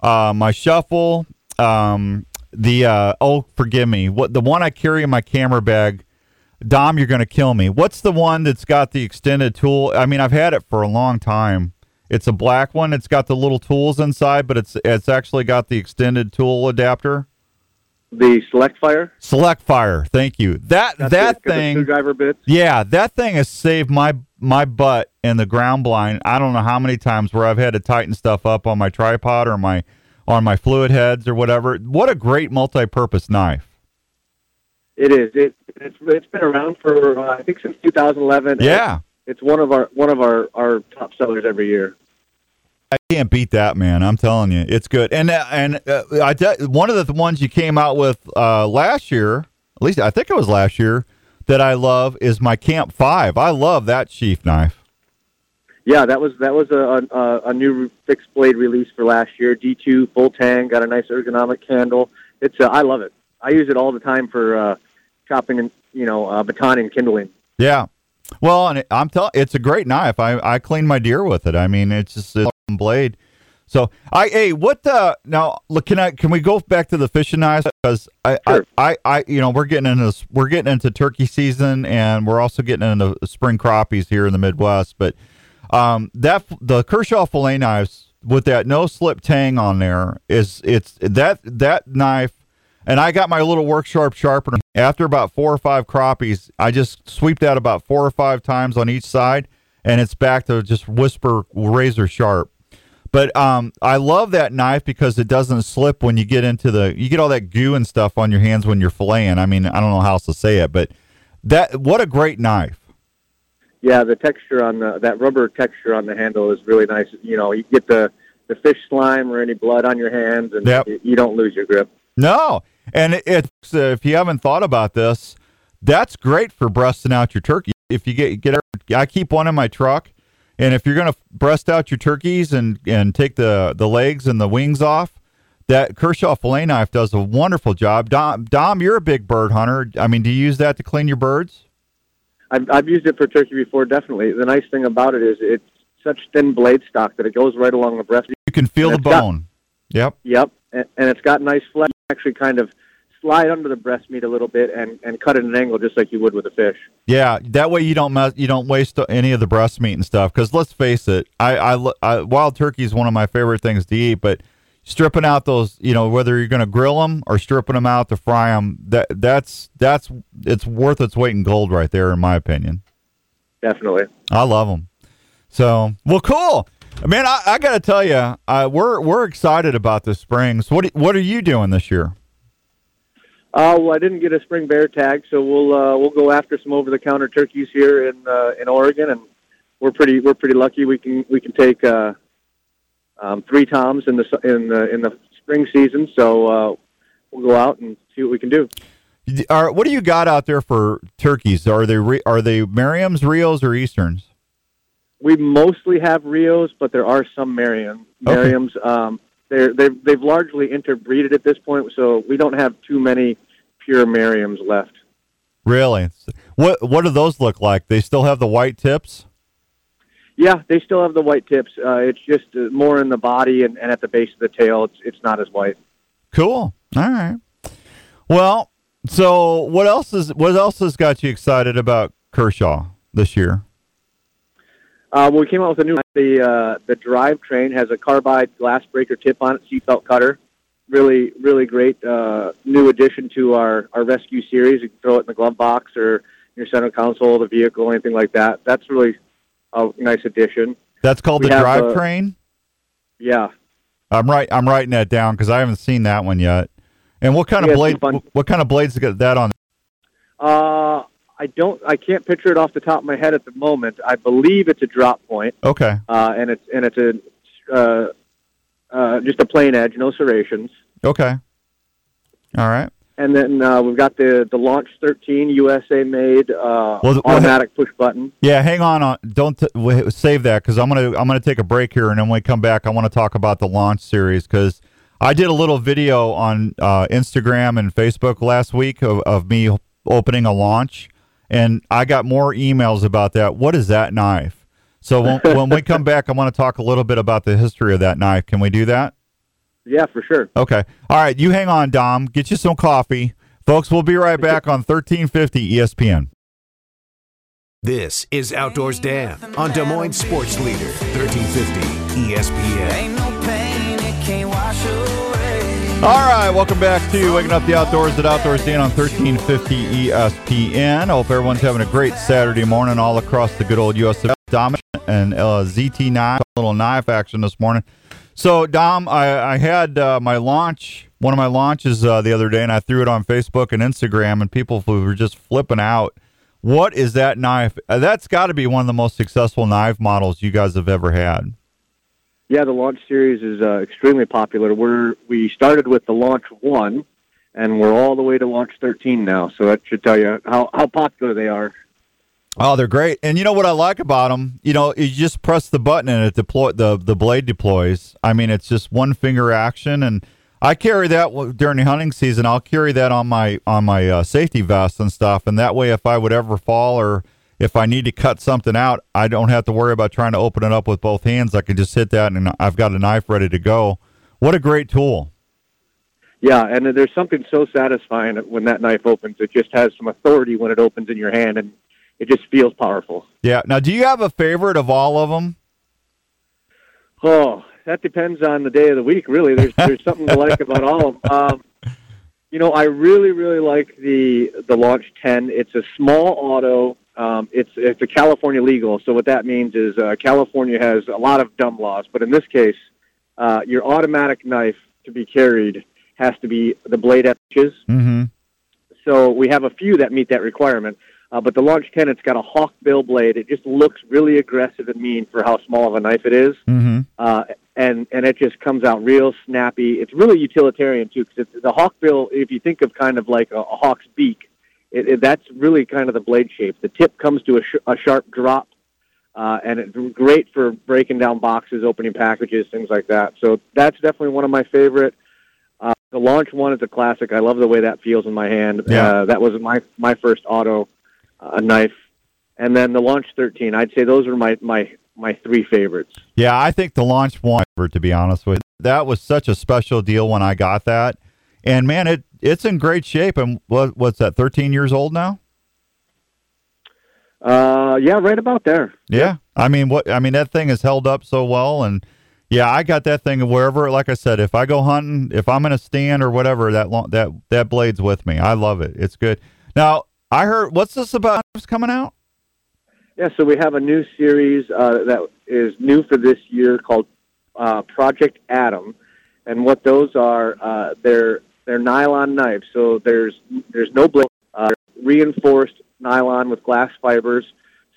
Speaker 2: uh, my shuffle, um, the uh, oh forgive me, what the one I carry in my camera bag. Dom, you're going to kill me. What's the one that's got the extended tool? I mean, I've had it for a long time. It's a black one. It's got the little tools inside, but it's it's actually got the extended tool adapter.
Speaker 8: the Select Fire.
Speaker 2: Select fire. Thank you. That
Speaker 8: That's
Speaker 2: that
Speaker 8: it,
Speaker 2: thing.
Speaker 8: screwdriver bits.
Speaker 2: Yeah, that thing has saved my my butt in the ground blind. I don't know how many times where I've had to tighten stuff up on my tripod or my on my fluid heads or whatever. What a great multi-purpose knife.
Speaker 8: It is. It it's it's been around for uh, I think since 2011.
Speaker 2: Yeah.
Speaker 8: it's one of our one of our our top sellers every year.
Speaker 2: I can't beat that, man. I'm telling you, it's good. And uh, and uh, I one of the ones you came out with uh, last year, at least I think it was last year, that I love is my Camp Five. I love that sheath knife.
Speaker 8: Yeah, that was that was a a, a new fixed blade release for last year. D2 full tang, got a nice ergonomic handle. It's uh, I love it. I use it all the time for uh, chopping and you know uh, baton and kindling.
Speaker 2: Yeah. Well, and I'm telling, it's a great knife. I I clean my deer with it. I mean, it's just a blade. So I hey, what the now? Look, can I can we go back to the fishing knives because I,
Speaker 8: Sure.
Speaker 2: I I I you know we're getting into this- we're getting into turkey season and we're also getting into spring crappies here in the Midwest. But um, that the Kershaw fillet knives with that no slip tang on there is it's that that knife and I got my little work sharp sharpener. After about four or five crappies, I just sweep that about four or five times on each side, and it's back to just whisper razor sharp. But um, I love that knife because it doesn't slip when you get into the. You get all that goo and stuff on your hands when you're filleting. I mean, I don't know how else to say it, but that what a great knife.
Speaker 8: Yeah, the texture on the that rubber texture on the handle is really nice. You know, you get the the fish slime or any blood on your hands, and
Speaker 2: Yep.
Speaker 8: you, you don't lose your grip.
Speaker 2: No, and it's uh, if you haven't thought about this, that's great for breasting out your turkey. If you get get, I keep one in my truck, and if you're gonna breast out your turkeys and and take the the legs and the wings off, that Kershaw fillet knife does a wonderful job. Dom, Dom, you're a big bird hunter. I mean, do you use that to clean your birds?
Speaker 8: I've, I've used it for turkey before, definitely. The nice thing about it is it's such thin blade stock that it goes right along the breast.
Speaker 2: You can feel the
Speaker 8: it's got-
Speaker 2: bone. yep.
Speaker 8: Yep, and, and it's got nice flesh. Actually kind of slide under the breast meat a little bit and, and cut at an angle just like you would with a fish.
Speaker 2: Yeah, that way you don't mess, you don't waste any of the breast meat and stuff. Because let's face it, I, I, I wild turkey is one of my favorite things to eat. But stripping out those, you know, whether you're going to grill them or stripping them out to fry them, that that's that's it's worth its weight in gold right there, in my opinion.
Speaker 8: Definitely.
Speaker 2: I love them. So well, cool. Man, I, I got to tell you, uh, we're we're excited about the spring. So what what are you doing this year?
Speaker 8: Uh, well, I didn't get a spring bear tag, so we'll uh, we'll go after some over the counter turkeys here in uh, in Oregon, and we're pretty we're pretty lucky. We can we can take uh, um, three toms in the in the in the spring season, so uh, we'll go out and see what we can do.
Speaker 2: Are, what do you got out there for turkeys? Are they re, are they Merriam's, Rios, or Easterns?
Speaker 8: We mostly have Rios, but there are some Merriam
Speaker 2: Okay.
Speaker 8: Merriams. Um, they're they've they've largely interbreeded at this point, so we don't have too many pure Merriams left.
Speaker 2: Really? What what do those look like? They still have the white tips?
Speaker 8: Yeah, they still have the white tips. Uh, it's just uh, more in the body and, and at the base of the tail. It's it's not as white.
Speaker 2: Cool. All right. Well, so what else is what else has got you excited about Kershaw this year?
Speaker 8: Uh, well, we came out with a new the uh, the Drivetrain has a carbide glass breaker tip on it, seatbelt cutter. Really, really great uh, new addition to our, our rescue series. You can throw it in the glove box or your center console, of the vehicle, anything like that. That's really a nice addition.
Speaker 2: That's called
Speaker 8: We
Speaker 2: the
Speaker 8: have,
Speaker 2: drive
Speaker 8: uh,
Speaker 2: train.
Speaker 8: Yeah,
Speaker 2: I'm right. I'm writing that down because I haven't seen that one yet. And what kind
Speaker 8: Yeah,
Speaker 2: of blade? What kind of blades got that on?
Speaker 8: Uh, I don't. I can't picture it off the top of my head at the moment. I believe it's a drop point,
Speaker 2: Okay.
Speaker 8: uh, and it's and it's a uh, uh, just a plain edge, no serrations.
Speaker 2: Okay. All right.
Speaker 8: And then uh, we've got the the Launch 13 USA made uh,
Speaker 2: Well,
Speaker 8: automatic push button.
Speaker 2: Yeah, hang on. on don't t- w- save that because I'm gonna I'm gonna take a break here, and then when we come back, I want to talk about the launch series because I did a little video on uh, Instagram and Facebook last week of, of me opening a launch, and I got more emails about that. What is that knife? So when, when we come back, I want to talk a little bit about the history of that knife. Can we do that?
Speaker 8: Yeah, for sure.
Speaker 2: Okay. All right. You hang on, Dom. Get you some coffee, folks. We'll be right back on 1350 ESPN.
Speaker 3: This is Outdoors Dan on Des Moines Sports Leader, 1350 ESPN.
Speaker 2: All right, welcome back to Waking Up the Outdoors at Outdoors Dan on 1350 ESPN. Hope everyone's having a great Saturday morning all across the good old US of Dominant and uh, ZT9, a little knife action this morning. So, Dom, I, I had uh, my launch, one of my launches uh, the other day, and I threw it on Facebook and Instagram, and people were just flipping out. What is that knife? Uh, that's got to be one of the most successful knife models you guys have ever had.
Speaker 8: Yeah, the Launch series is uh, extremely popular. We're we started with the Launch One, and we're all the way to Launch 13 now. So that should tell you how how popular they are.
Speaker 2: Oh, they're great. And you know what I like about them? You know, you just press the button and it deploy the the blade deploys. I mean, it's just one finger action, and I carry that during the hunting season. I'll carry that on my on my uh, safety vest and stuff, and that way, if I would ever fall or if I need to cut something out, I don't have to worry about trying to open it up with both hands. I can just hit that, and I've got a knife ready to go. What a great tool!
Speaker 8: Yeah, and there's something so satisfying when that knife opens. It just has some authority when it opens in your hand, and it just feels powerful.
Speaker 2: Yeah. Now, do you have a favorite of all of them?
Speaker 8: Oh, that depends on the day of the week. Really, there's there's something to like about all of them. Um, you know, I really really like the the Launch 10. It's a small auto. Um, it's it's a California legal. So what that means is uh, California has a lot of dumb laws, but in this case, uh, your automatic knife to be carried has to be the blade at edges.
Speaker 2: Mm-hmm.
Speaker 8: So we have a few that meet that requirement. Uh, but the Launch 10, it's got a hawk bill blade. It just looks really aggressive and mean for how small of a knife it is
Speaker 2: Mm-hmm.
Speaker 8: uh, and and it just comes out real snappy. It's really utilitarian too, because the hawk bill. If you think of kind of like a, a hawk's beak, it, it, that's really kind of the blade shape. The tip comes to a, sh- a sharp drop, uh, and it's great for breaking down boxes, opening packages, things like that. So that's definitely one of my favorite. the launch one is a classic. I love the way that feels in my hand.
Speaker 2: Yeah.
Speaker 8: Uh, that was my my first auto uh, knife, and then the launch 13. I'd say those are my my my three favorites.
Speaker 2: Yeah, I think the launch one, to be honest with you, that was such a special deal when I got that. And man, it it's in great shape. And what what's that? Thirteen years old now?
Speaker 8: Uh, yeah, right about there.
Speaker 2: Yeah. I mean, what? I mean, that thing has held up so well, and yeah, I got that thing wherever. Like I said, if I go hunting, if I'm in a stand or whatever, that long, that that blade's with me. I love it. It's good. Now, I heard what's this about coming out?
Speaker 8: Yeah, so we have a new series uh, that is new for this year called uh, Project Atom, and what those are, uh, they're they're nylon knives. So there's there's no blade, uh, reinforced nylon with glass fibers.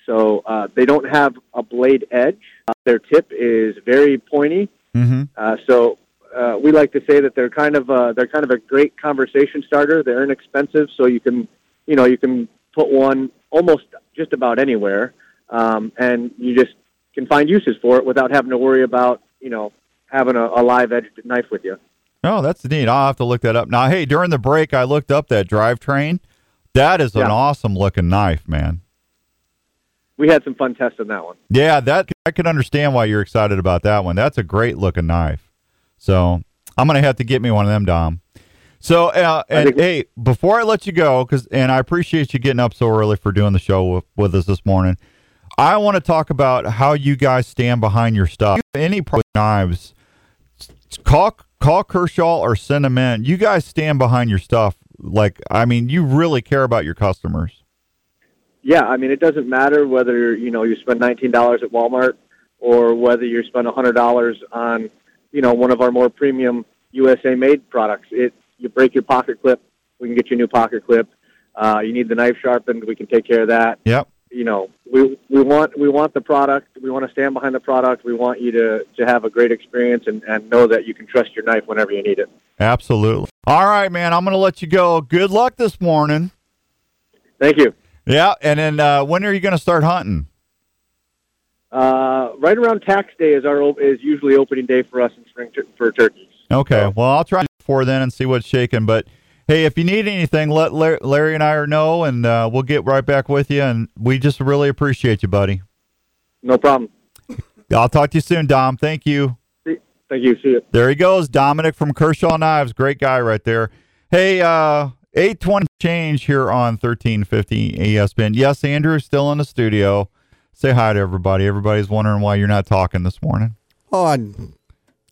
Speaker 8: So uh, they don't have a blade edge. Uh, their tip is very pointy.
Speaker 2: Mm-hmm.
Speaker 8: Uh, so uh, we like to say that they're kind of uh, they're kind of a great conversation starter. They're inexpensive, so you can you know you can put one almost just about anywhere, um, and you just can find uses for it without having to worry about you know having a, a live edged knife with you.
Speaker 2: Oh, that's neat. I'll have to look that up. Now, hey, during the break, I looked up that drivetrain. That is an awesome looking knife, man.
Speaker 8: We had some fun testing that one.
Speaker 2: Yeah, that I can understand why you're excited about that one. That's a great looking knife. So I'm gonna have to get me one of them, Dom. So uh, and
Speaker 8: think-
Speaker 2: hey, before I let you go, because and I appreciate you getting up so early for doing the show with, with us this morning. I want to talk about how you guys stand behind your stuff. Any pro knives, call call Kershaw or send them in. You guys stand behind your stuff. Like I mean, you really care about your customers.
Speaker 8: Yeah, I mean, it doesn't matter whether you know you spend nineteen dollars at Walmart or whether you spend hundred dollars on you know one of our more premium USA made products. It you break your pocket clip, we can get you a new pocket clip. Uh, you need the knife sharpened, we can take care of that.
Speaker 2: Yep.
Speaker 8: You know, we we want we want the product. We want to stand behind the product. We want you to to have a great experience and and know that you can trust your knife whenever you need it.
Speaker 2: Absolutely. All right, man. I'm gonna let you go. Good luck this morning.
Speaker 8: Thank you.
Speaker 2: Yeah, and then uh, when are you going to start hunting?
Speaker 8: Uh, right around tax day is our is usually opening day for us in spring tur- for turkeys.
Speaker 2: Okay, well, I'll try before then and see what's shaking. But hey, if you need anything, let Larry and I know, and uh, we'll get right back with you. And we just really appreciate you, buddy.
Speaker 8: No problem.
Speaker 2: I'll talk to you soon, Dom. Thank you.
Speaker 8: Thank you. See you.
Speaker 2: There he goes, Dominic from Kershaw Knives. Great guy right there. Hey, uh, 820 change here on 1350 ESPN. Yes, Andrew is still in the studio. Say hi to everybody. Everybody's wondering why you're not talking this morning.
Speaker 5: Oh, I'm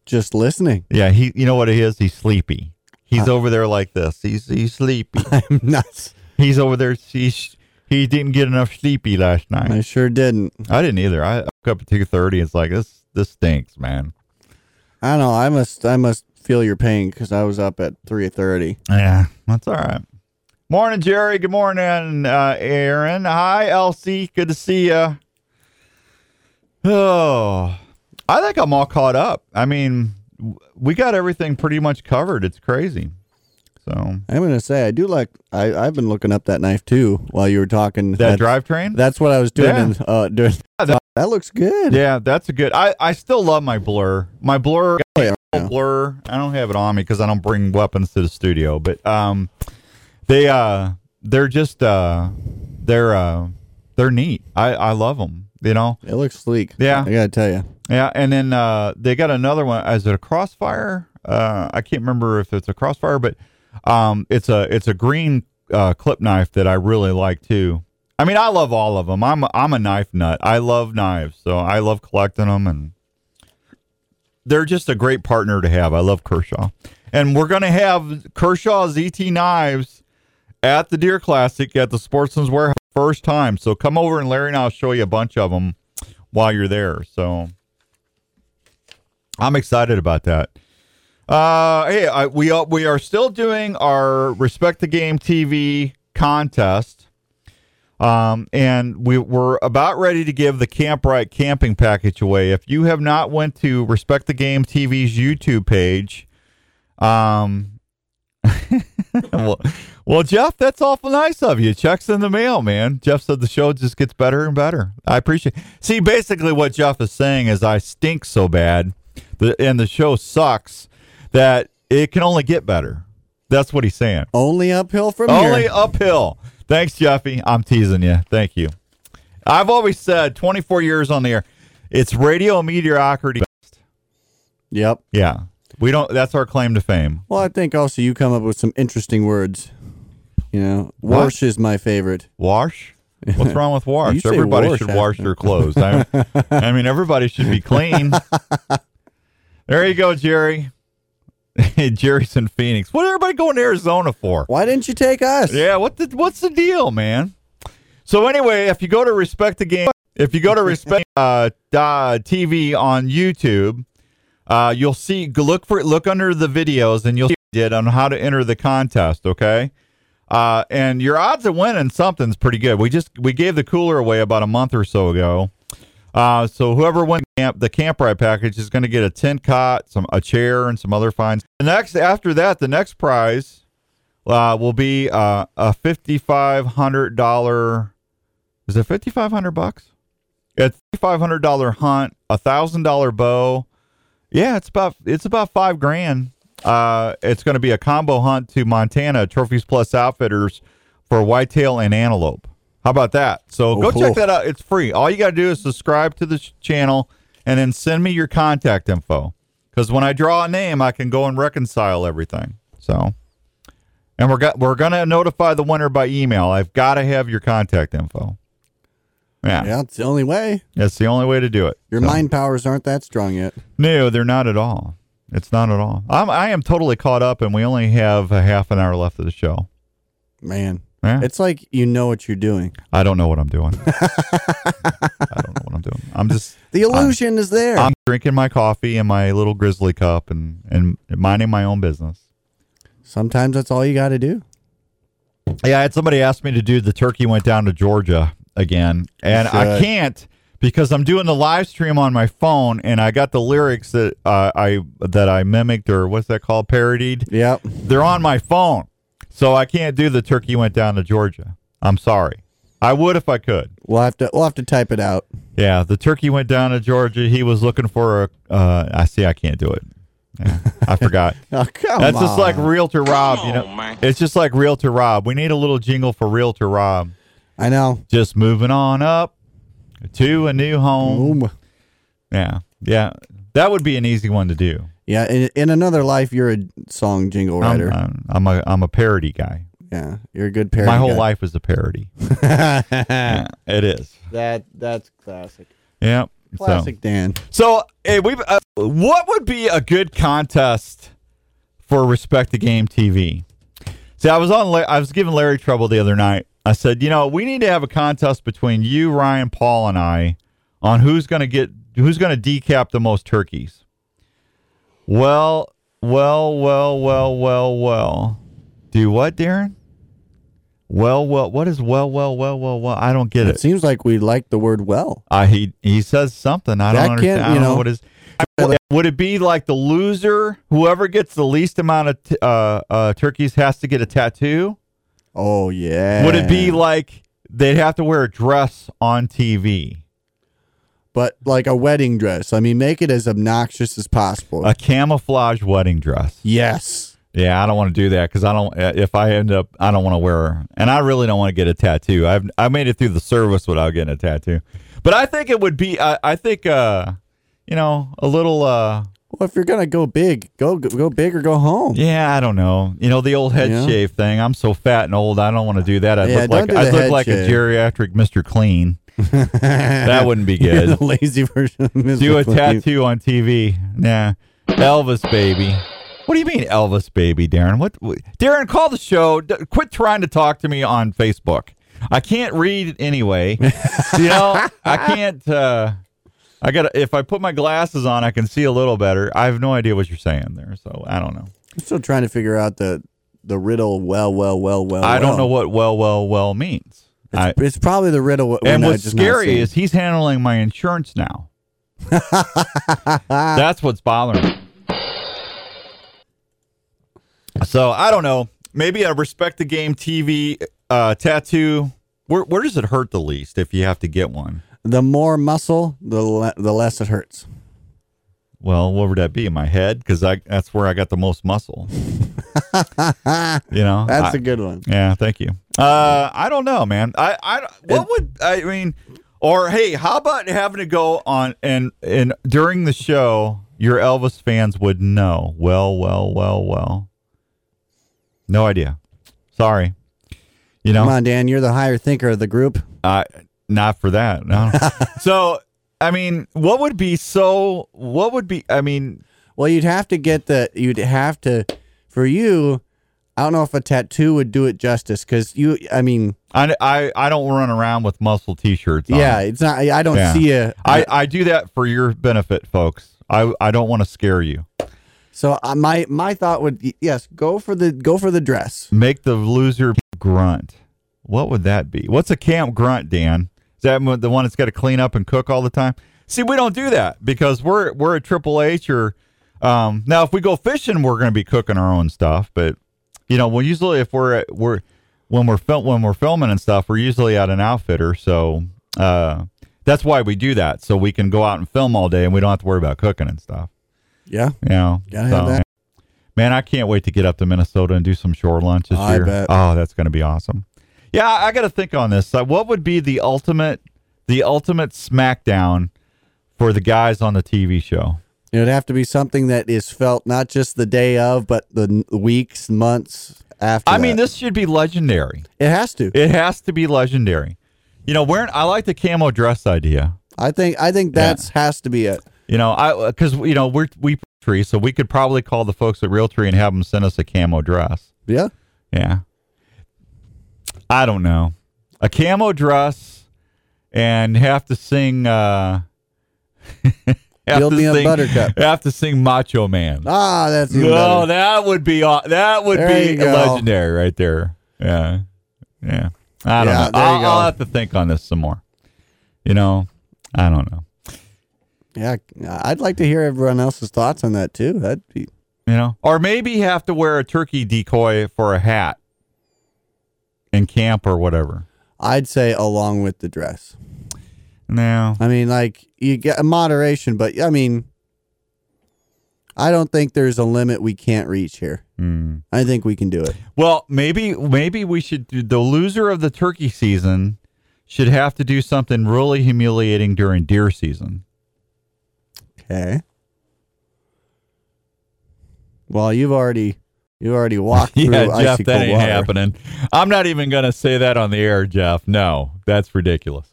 Speaker 5: just listening.
Speaker 2: Yeah, he. You know what he is? He's sleepy. He's over there like this. He's he's sleepy.
Speaker 5: I'm not.
Speaker 2: He's over there. He's he didn't get enough sleepy last night.
Speaker 5: I sure didn't.
Speaker 2: I didn't either. I woke up at two thirty. It's like this. This stinks, man.
Speaker 5: I don't know. I must. I must feel your pain because I was up at three thirty.
Speaker 2: Yeah, that's all right. Morning, Jerry. Good morning, uh, Aaron. Hi, Elsie. Good to see you. Oh, I think I'm all caught up. I mean, we got everything pretty much covered. It's crazy. So
Speaker 5: I'm gonna say I do like. I I've been looking up that knife too while you were talking.
Speaker 2: that
Speaker 5: That's-
Speaker 2: drivetrain.
Speaker 5: That's what I was doing.
Speaker 2: Yeah.
Speaker 5: In, uh, doing.
Speaker 2: that-
Speaker 5: that looks good.
Speaker 2: Yeah, that's a good. I I still love my blur. My blur
Speaker 5: Oh, yeah.
Speaker 2: blur. I don't have it on me because I don't bring weapons to the studio. But um, they uh they're just uh they're uh they're neat. I I love them. You know.
Speaker 5: It looks sleek.
Speaker 2: Yeah.
Speaker 5: I gotta tell you.
Speaker 2: Yeah, and then uh they got another one. Is it a crossfire? Uh, I can't remember if it's a crossfire, but um, it's a it's a green uh, clip knife that I really like too. I mean, I love all of them. I'm a, I'm a knife nut. I love knives, so I love collecting them, and they're just a great partner to have. I love Kershaw, and we're gonna have Kershaw ZT knives at the Deer Classic at the Sportsman's Warehouse first time. So come over and Larry and I'll show you a bunch of them while you're there. So I'm excited about that. Uh, hey, I, we are, we are still doing our Respect the Game TV contest. Um, and we, we're about ready to give the Camp Right camping package away. If you have not went to Respect the Game TV's YouTube page, um, well, well, Jeff, that's awful nice of you. Checks in the mail, man. Jeff said the show just gets better and better. I appreciate. See, basically, what Jeff is saying is I stink so bad, the, and the show sucks that it can only get better. That's what he's saying.
Speaker 5: Only uphill from
Speaker 2: Only
Speaker 5: here.
Speaker 2: Only uphill. Thanks, Jeffy. I'm teasing you. Thank you. I've always said 24 years on the air. It's radio mediocrity.
Speaker 5: Yep.
Speaker 2: Yeah. We don't that's our claim to fame.
Speaker 5: Well, I think also you come up with some interesting words. You know, wash is my favorite.
Speaker 2: Wash? What's wrong with wash? Everybody
Speaker 5: wash,
Speaker 2: should wash their clothes. I, I mean, everybody should be clean. There you go, Jerry. Jerry's in Phoenix. What everybody going to Arizona for?
Speaker 5: Why didn't you take us?
Speaker 2: Yeah, what the what's the deal, man? So anyway, if you go to respect the game, if you go to respect uh, da- TV on YouTube, uh, you'll see look for look under the videos and you'll see did on how to enter the contest. Okay, uh, and your odds of winning something's pretty good. We just we gave the cooler away about a month or so ago. Uh, so whoever wins camp, the camp ride package is going to get a tent cot, some a chair, and some other finds. The next after that, the next prize uh, will be uh, a fifty five hundred dollar. Is it fifty five hundred bucks? It's five hundred dollar hunt, a thousand dollar bow. Yeah, it's about it's about five grand. Uh, it's going to be a combo hunt to Montana Trophies Plus Outfitters for whitetail and antelope. How about that? So go
Speaker 5: Oh.
Speaker 2: check oh. that out. It's free. All you got to do is subscribe to the sh- channel and then send me your contact info. Because when I draw a name, I can go and reconcile everything. So, and we're got we're gonna notify the winner by email. I've got to have your contact info. Yeah,
Speaker 5: Yeah, it's the only way.
Speaker 2: that's the only way to do it.
Speaker 5: Your
Speaker 2: So-
Speaker 5: mind powers aren't that strong yet.
Speaker 2: No, they're not at all. It's not at all. I'm I am totally caught up, and we only have a half an hour left of the show.
Speaker 5: Man.
Speaker 2: Yeah.
Speaker 5: It's like you know what you're doing.
Speaker 2: I don't know what I'm doing. I don't know what I'm doing. I'm just
Speaker 5: The illusion is there.
Speaker 2: I'm drinking my coffee in my little grizzly cup and and minding my own business.
Speaker 5: Sometimes that's all you got to do.
Speaker 2: Yeah, I had somebody ask me to do the turkey went down to Georgia again, and I can't because I'm doing the live stream on my phone, and I got the lyrics that uh, I that I mimicked or what's that called parodied.
Speaker 5: Yep.
Speaker 2: They're on my phone, so I can't do the turkey went down to Georgia. I'm sorry. I would if I could.
Speaker 5: We'll have to we'll have to type it out.
Speaker 2: Yeah, the turkey went down to Georgia. He was looking for a. Uh, I see. I can't do it. Yeah, I forgot.
Speaker 5: Oh, come
Speaker 2: That's just like Realtor Rob. you know,
Speaker 6: on, man.
Speaker 2: it's just like Realtor Rob. We need a little jingle for Realtor Rob.
Speaker 5: I know.
Speaker 2: Just moving on up to a new home.
Speaker 5: Boom.
Speaker 2: Yeah, yeah, that would be an easy one to do.
Speaker 5: Yeah, in, in another life, you're a song jingle
Speaker 2: I'm,
Speaker 5: writer.
Speaker 2: I'm, I'm a I'm a parody guy.
Speaker 5: yeah, you're a good parody.
Speaker 2: My whole
Speaker 5: guy.
Speaker 2: life is a parody. Yeah, it is.
Speaker 5: That that's classic.
Speaker 2: Yeah.
Speaker 5: Classic Dan.
Speaker 2: So, hey, we uh, what would be a good contest for Respect the Game TV? See, I was on. I was giving Larry trouble the other night. I said, you know, we need to have a contest between you, Ryan, Paul, and I on who's going to get who's going to decap the most turkeys. Well, well, well, well, well, well. Do what, Darren? Well, well, what is well, well, well, well, well? I don't get
Speaker 5: It
Speaker 2: it.
Speaker 5: seems like we like the word well.
Speaker 2: Uh, he he says something. I
Speaker 5: That
Speaker 2: don't understand. I
Speaker 5: you
Speaker 2: don't know
Speaker 5: know-
Speaker 2: what is. Would it be like the loser, whoever gets the least amount of t- uh, uh, turkeys, has to get a tattoo?
Speaker 5: Oh yeah.
Speaker 2: Would it be like they'd have to wear a dress on TV,
Speaker 5: but like a wedding dress? I mean, make it as obnoxious as possible.
Speaker 2: a camouflage wedding dress?
Speaker 5: yes.
Speaker 2: Yeah, I don't want to do that because I don't. uh, If I end up, I don't want to wear, and I really don't want to get a tattoo. I've I made it through the service without getting a tattoo, but I think it would be. I, I think, uh, you know, a little. uh
Speaker 5: Well, if you're gonna go big, go go big or go home.
Speaker 2: Yeah, I don't know. You know the old head
Speaker 5: Yeah.
Speaker 2: shave thing. I'm so fat and old. I don't want to do that. I'd
Speaker 5: Yeah,
Speaker 2: look like
Speaker 5: do
Speaker 2: I'd look like a geriatric Mr. Clean. That wouldn't be
Speaker 5: You're
Speaker 2: good.
Speaker 5: the lazy version. Of
Speaker 2: do a tattoo on TV. Nah, Elvis baby. What do you mean Elvis baby, Darren? What, what Darren? Call the show. D- quit trying to talk to me on Facebook. I can't read it anyway. you know, I can't. uh I got. to If I put my glasses on, I can see a little better. I have no idea what you're saying there, so I don't know.
Speaker 5: I'm still trying to figure out the the riddle. Well, well, well, well.
Speaker 2: I don't
Speaker 5: well.
Speaker 2: know what well, well, well means. I,
Speaker 5: It's, it's probably the riddle.
Speaker 2: and what's scary is he's handling my insurance now. That's what's bothering me. So I don't know. Maybe a respect the game TV uh, tattoo. Where where does it hurt the least if you have to get one?
Speaker 5: the more muscle, the le- the less it hurts.
Speaker 2: Well, what would that be? In my head? Because I that's where I got the most muscle. you know,
Speaker 5: That's
Speaker 2: I-
Speaker 5: a good one.
Speaker 2: yeah, thank you. Uh, I don't know, man. I, I, what would I mean? Or hey, how about having to go on and and during the show, your Elvis fans would know. Well, well, well, well. No idea. Sorry. You know,
Speaker 5: Come on, Dan. You're the higher thinker of the group.
Speaker 2: uh, not for that. No. so, I mean, what would be so? What would be? I mean,
Speaker 5: Well, you'd have to get the. You'd have to. For you, I don't know if a tattoo would do it justice because you. I mean,
Speaker 2: I, I, I don't run around with muscle T-shirts. on.
Speaker 5: yeah, it's not. I don't
Speaker 2: Yeah.
Speaker 5: see a.
Speaker 2: I, I do that for your benefit, folks. I, I don't want to scare you.
Speaker 5: so uh, my my thought would yes, go for the go for the dress.
Speaker 2: Make the loser grunt. What would that be? What's a camp grunt, Dan? Is that the one that's got to clean up and cook all the time? See, we don't do that because we're we're at Triple H or um, now if we go fishing, we're going to be cooking our own stuff. But you know, well, usually if we're we're when we're fil- when we're filming and stuff, we're usually at an outfitter. So uh, that's why we do that, so we can go out and film all day and we don't have to worry about cooking and stuff.
Speaker 5: Yeah,
Speaker 2: You know,
Speaker 5: Gotta have that.
Speaker 2: Man, I can't wait to get up to Minnesota and do some shore lunch this
Speaker 5: I
Speaker 2: year.
Speaker 5: bet.
Speaker 2: Oh, that's going to be awesome. Yeah, I, I got to think on this. Uh, what would be the ultimate, the ultimate smackdown for the guys on the TV show?
Speaker 5: It would have to be something that is felt not just the day of, but the weeks, months after.
Speaker 2: I mean, this should be legendary.
Speaker 5: it has to.
Speaker 2: It has to be legendary. You know, wearing. I like the camo dress idea.
Speaker 5: I think. I think
Speaker 2: Yeah.
Speaker 5: that's has to be it.
Speaker 2: You know, I because you know we're we tree, so we could probably call the folks at Realtree and have them send us a camo dress.
Speaker 5: Yeah.
Speaker 2: Yeah. I don't know. A camo dress and have to sing uh
Speaker 5: Build me a
Speaker 2: sing,
Speaker 5: buttercup.
Speaker 2: Have to sing Macho Man.
Speaker 5: Ah, that's even
Speaker 2: No,
Speaker 5: better.
Speaker 2: that would be that would
Speaker 5: There
Speaker 2: be legendary right there. Yeah. Yeah. I don't
Speaker 5: Yeah,
Speaker 2: know. I'll. I'll have to think on this some more. You know, I don't know.
Speaker 5: Yeah, I'd like to hear everyone else's thoughts on that too. That'd be
Speaker 2: You know, or maybe have to wear a turkey decoy for a hat in camp or whatever.
Speaker 5: I'd say along with the dress.
Speaker 2: No.
Speaker 5: I mean, like you get moderation, but I mean, I don't think there's a limit we can't reach here.
Speaker 2: Hmm.
Speaker 5: I think we can do it.
Speaker 2: Well, maybe maybe we should do the loser of the turkey season should have to do something really humiliating during deer season.
Speaker 5: Okay. Well, you've already you already walked through
Speaker 2: yeah, Jeff, that ain't
Speaker 5: water.
Speaker 2: happening. I'm not even going to say that on the air, Jeff. No, that's ridiculous.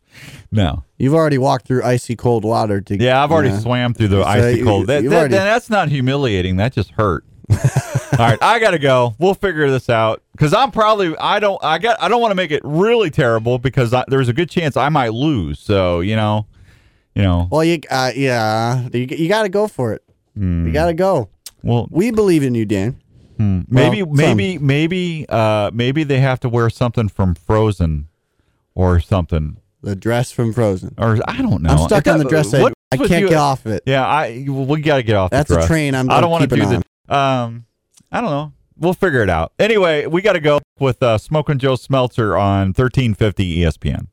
Speaker 2: No.
Speaker 5: You've already walked through icy cold water to
Speaker 2: Yeah, I've already
Speaker 5: yeah.
Speaker 2: swam through the icy
Speaker 5: you-
Speaker 2: cold. That,
Speaker 5: you've
Speaker 2: that-
Speaker 5: already-
Speaker 2: that's not humiliating. That just hurt. All right, I got to go. We'll figure this out because I'm probably I don't I got I don't want to make it really terrible because I, there's a good chance I might lose. So you know, you know,
Speaker 5: Well, you uh, yeah, you, you got to go for it.
Speaker 2: Hmm.
Speaker 5: You got to go.
Speaker 2: well
Speaker 5: We believe in you, Dan.
Speaker 2: maybe
Speaker 5: Well,
Speaker 2: maybe maybe uh maybe they have to wear something from Frozen or something
Speaker 5: The dress from Frozen.
Speaker 2: or I don't know.
Speaker 5: I'm stuck
Speaker 2: It-
Speaker 5: on the dress. I,
Speaker 2: what
Speaker 5: I
Speaker 2: would
Speaker 5: can't
Speaker 2: you-
Speaker 5: get off it.
Speaker 2: Yeah, I we got to get off.
Speaker 5: That's
Speaker 2: the
Speaker 5: a train I'm
Speaker 2: I don't want to
Speaker 5: keeping
Speaker 2: do the. Um, I don't know. We'll figure it out. Anyway, we got to go with uh, Smoking Joe Smelter on 1350 ESPN.